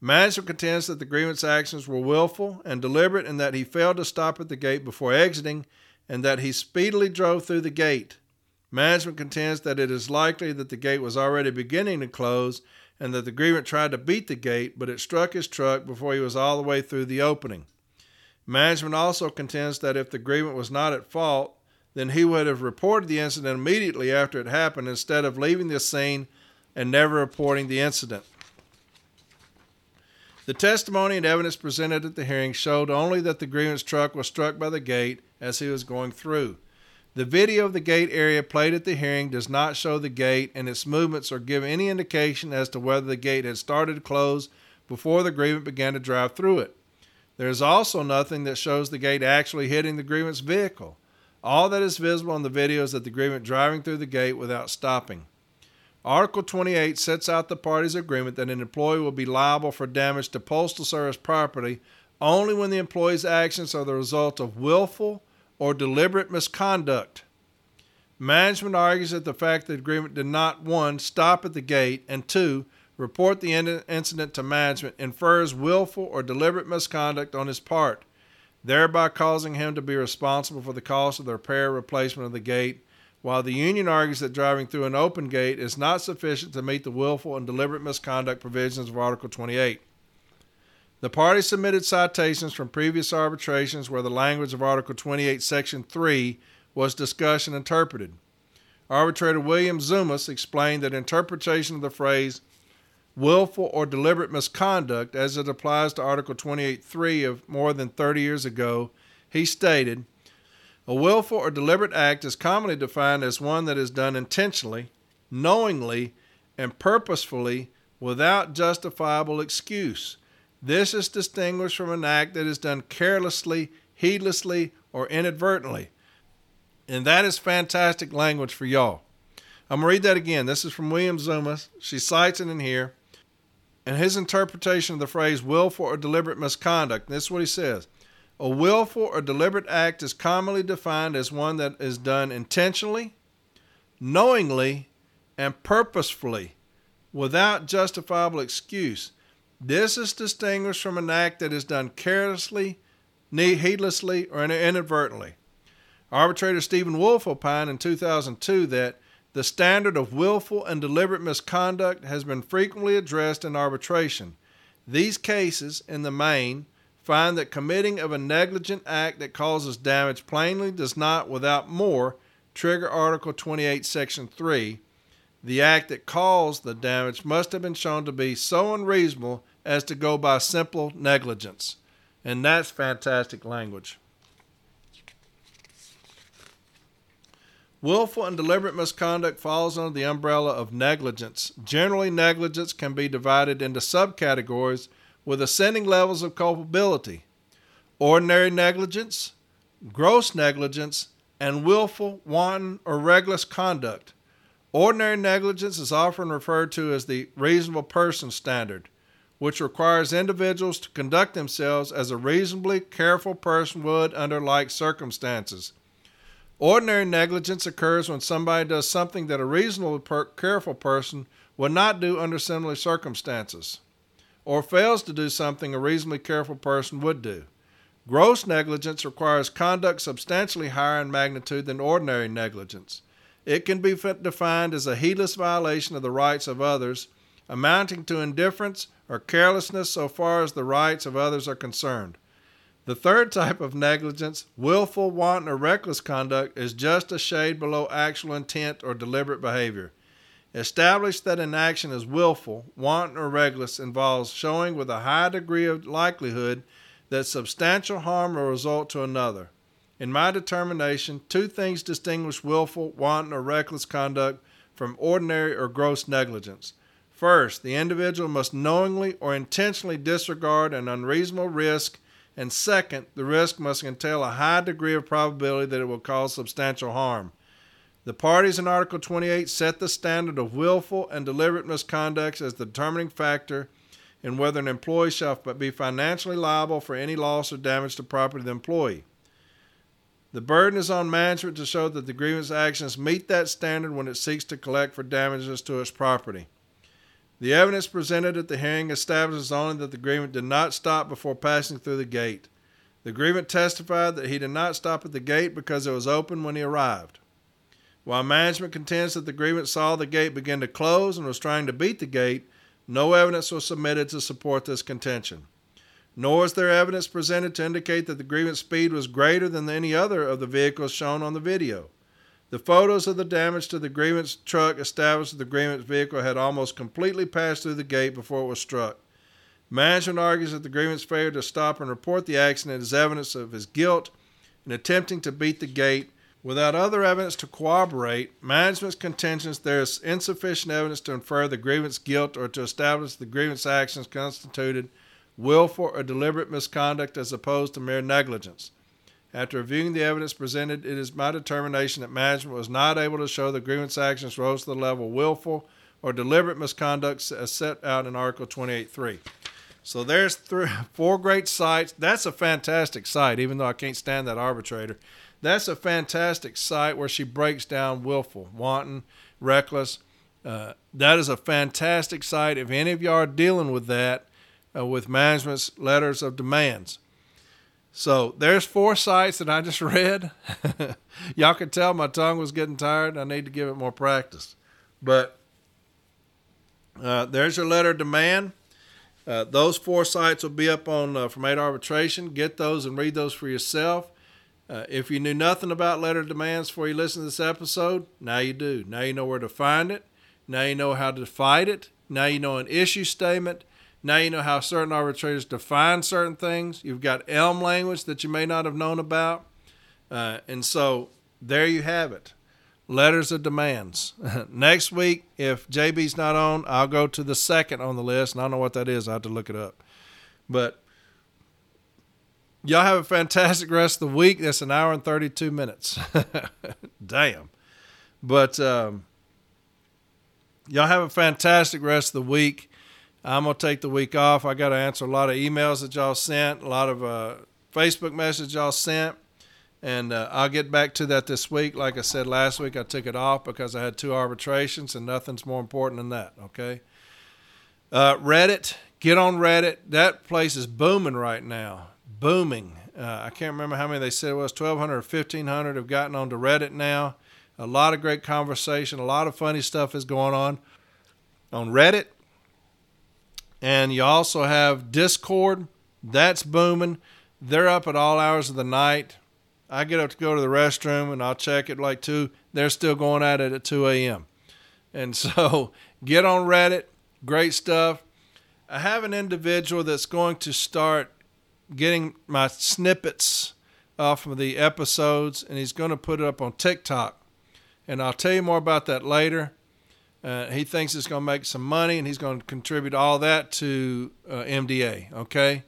Management contends that the grievance actions were willful and deliberate and that he failed to stop at the gate before exiting and that he speedily drove through the gate. Management contends that it is likely that the gate was already beginning to close and that the grievant tried to beat the gate, but it struck his truck before he was all the way through the opening. Management also contends that if the grievant was not at fault, then he would have reported the incident immediately after it happened instead of leaving the scene and never reporting the incident. The testimony and evidence presented at the hearing showed only that the grievance truck was struck by the gate as he was going through. The video of the gate area played at the hearing does not show the gate and its movements or give any indication as to whether the gate had started to close before the grievant began to drive through it. There is also nothing that shows the gate actually hitting the grievant's vehicle. All that is visible in the video is that the grievant driving through the gate without stopping. Article 28 sets out the parties' agreement that an employee will be liable for damage to Postal Service property only when the employee's actions are the result of willful or deliberate misconduct. Management argues that the fact that the agreement did not, one, stop at the gate, and two, report the incident to management infers willful or deliberate misconduct on his part, thereby causing him to be responsible for the cost of the repair or replacement of the gate, while the union argues that driving through an open gate is not sufficient to meet the willful and deliberate misconduct provisions of Article 28. The parties submitted citations from previous arbitrations where the language of Article 28, Section 3 was discussed and interpreted. Arbitrator William Zumas explained that interpretation of the phrase willful or deliberate misconduct as it applies to Article 28.3 of more than 30 years ago, he stated, A willful or deliberate act is commonly defined as one that is done intentionally, knowingly, and purposefully without justifiable excuse this is distinguished from an act that is done carelessly, heedlessly, or inadvertently. And that is fantastic language for y'all. I'm going to read that again. This is from William Zumas. She cites it in here. And his interpretation of the phrase willful or deliberate misconduct, this is what he says. A willful or deliberate act is commonly defined as one that is done intentionally, knowingly, and purposefully without justifiable excuse. This is distinguished from an act that is done carelessly, heedlessly, or inadvertently. Arbitrator Stephen Wolf opined in 2002 that the standard of willful and deliberate misconduct has been frequently addressed in arbitration. These cases, in the main, find that committing of a negligent act that causes damage plainly does not, without more, trigger Article 28, Section 3. The act that caused the damage must have been shown to be so unreasonable as to go by simple negligence. And that's fantastic language. Willful and deliberate misconduct falls under the umbrella of negligence. Generally, negligence can be divided into subcategories with ascending levels of culpability ordinary negligence, gross negligence, and willful, wanton, or reckless conduct. Ordinary negligence is often referred to as the reasonable person standard which requires individuals to conduct themselves as a reasonably careful person would under like circumstances. Ordinary negligence occurs when somebody does something that a reasonably per- careful person would not do under similar circumstances, or fails to do something a reasonably careful person would do. Gross negligence requires conduct substantially higher in magnitude than ordinary negligence. It can be defined as a heedless violation of the rights of others, amounting to indifference or carelessness so far as the rights of others are concerned. The third type of negligence, willful, wanton, or reckless conduct, is just a shade below actual intent or deliberate behavior. Establish that an action is willful, wanton, or reckless involves showing with a high degree of likelihood that substantial harm will result to another. In my determination, two things distinguish willful, wanton, or reckless conduct from ordinary or gross negligence. First, the individual must knowingly or intentionally disregard an unreasonable risk, and second, the risk must entail a high degree of probability that it will cause substantial harm. The parties in Article 28 set the standard of willful and deliberate misconduct as the determining factor in whether an employee shall be financially liable for any loss or damage to property of the employee. The burden is on management to show that the grievance actions meet that standard when it seeks to collect for damages to its property. The evidence presented at the hearing establishes only that the grievant did not stop before passing through the gate. The grievant testified that he did not stop at the gate because it was open when he arrived. While management contends that the grievant saw the gate begin to close and was trying to beat the gate, no evidence was submitted to support this contention. Nor is there evidence presented to indicate that the grievant's speed was greater than any other of the vehicles shown on the video. The photos of the damage to the grievance truck established that the grievance vehicle had almost completely passed through the gate before it was struck. Management argues that the grievance failure to stop and report the accident is evidence of his guilt in attempting to beat the gate Without other evidence to corroborate management's contentions, there is insufficient evidence to infer the grievance guilt or to establish the grievance actions constituted willful or deliberate misconduct as opposed to mere negligence. After reviewing the evidence presented, it is my determination that management was not able to show the grievance actions rose to the level of willful or deliberate misconduct as set out in Article 28.3. So there's three, four great cites. That's a fantastic cite, even though I can't stand that arbitrator. That's a fantastic cite where she breaks down willful, wanton, reckless. Uh, that is a fantastic cite. If any of y'all are dealing with that, uh, with management's letters of demands. So there's four cites that I just read. y'all can tell my tongue was getting tired. I need to give it more practice. But uh, there's your letter of demand. Uh, those four cites will be up on uh, From A to Arbitration. Get those and read those for yourself. Uh, if you knew nothing about letter demands before you listen to this episode, now you do. Now you know where to find it. Now you know how to fight it. Now you know an issue statement. Now you know how certain arbitrators define certain things. You've got ELM language that you may not have known about. Uh, and so there you have it letters of demands. Next week, if JB's not on, I'll go to the second on the list. And I don't know what that is. I have to look it up. But Y'all have a fantastic rest of the week. That's an hour and 32 minutes. Damn. But um, y'all have a fantastic rest of the week. I'm to take the week off. I got to answer a lot of emails that y'all sent, a lot of uh, Facebook messages y'all sent. And uh, I'll get back to that this week. Like I said last week, I took it off because I had two arbitrations, and nothing's more important than that. Okay. Uh, Reddit, get on Reddit. That place is booming right now booming. Uh, I can't remember how many they said it was 1,200 or 1,500 have gotten onto Reddit now. A lot of great conversation, a lot of funny stuff is going on on Reddit. And you also have Discord, that's booming. They're up at all hours of the night. I get up to go to the restroom and I'll check it like 2. They're still going at it at 2 a.m. And so get on Reddit, great stuff. I have an individual that's going to start getting my snippets off of the episodes, and he's going to put it up on TikTok. And I'll tell you more about that later. Uh, he thinks it's going to make some money, and he's going to contribute all that to uh, MDA. Okay,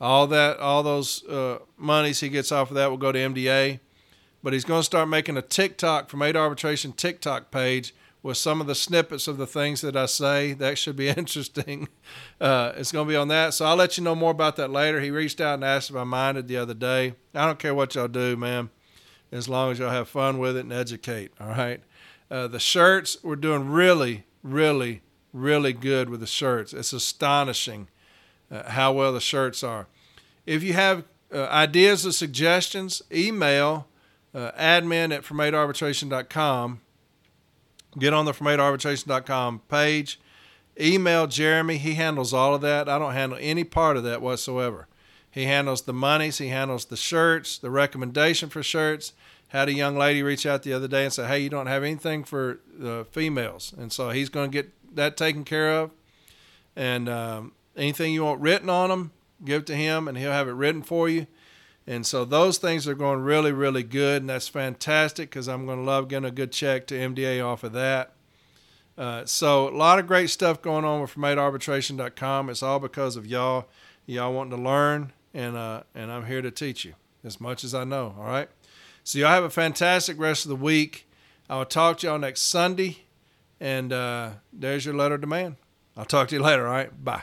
all that, all those uh, monies he gets off of that will go to MDA. But he's going to start making a TikTok From A to Arbitration TikTok page with some of the snippets of the things that I say. That should be interesting. Uh, it's going to be on that. So I'll let you know more about that later. He reached out and asked if I minded the other day. I don't care what y'all do, man, as long as y'all have fun with it and educate. All right. Uh, the shirts, we're doing really, really, really good with the shirts. It's astonishing uh, how well the shirts are. If you have uh, ideas or suggestions, email uh, admin at fromatoarbitration.com get on the fromatoarbitration.com page, email Jeremy. He handles all of that. I don't handle any part of that whatsoever. He handles the monies, he handles the shirts, the recommendation for shirts. Had a young lady reach out the other day and say, Hey, you don't have anything for the females. And so he's going to get that taken care of. And um, anything you want written on them, give it to him and he'll have it written for you. And so those things are going really, really good, and that's fantastic because I'm going to love getting a good check to MDA off of that. Uh, so a lot of great stuff going on with fromatoarbitration.com. It's all because of y'all, y'all wanting to learn, and uh, and I'm here to teach you as much as I know. All right. So y'all have a fantastic rest of the week. I will talk to y'all next Sunday. And uh, there's your letter demand. I'll talk to you later. All right. Bye.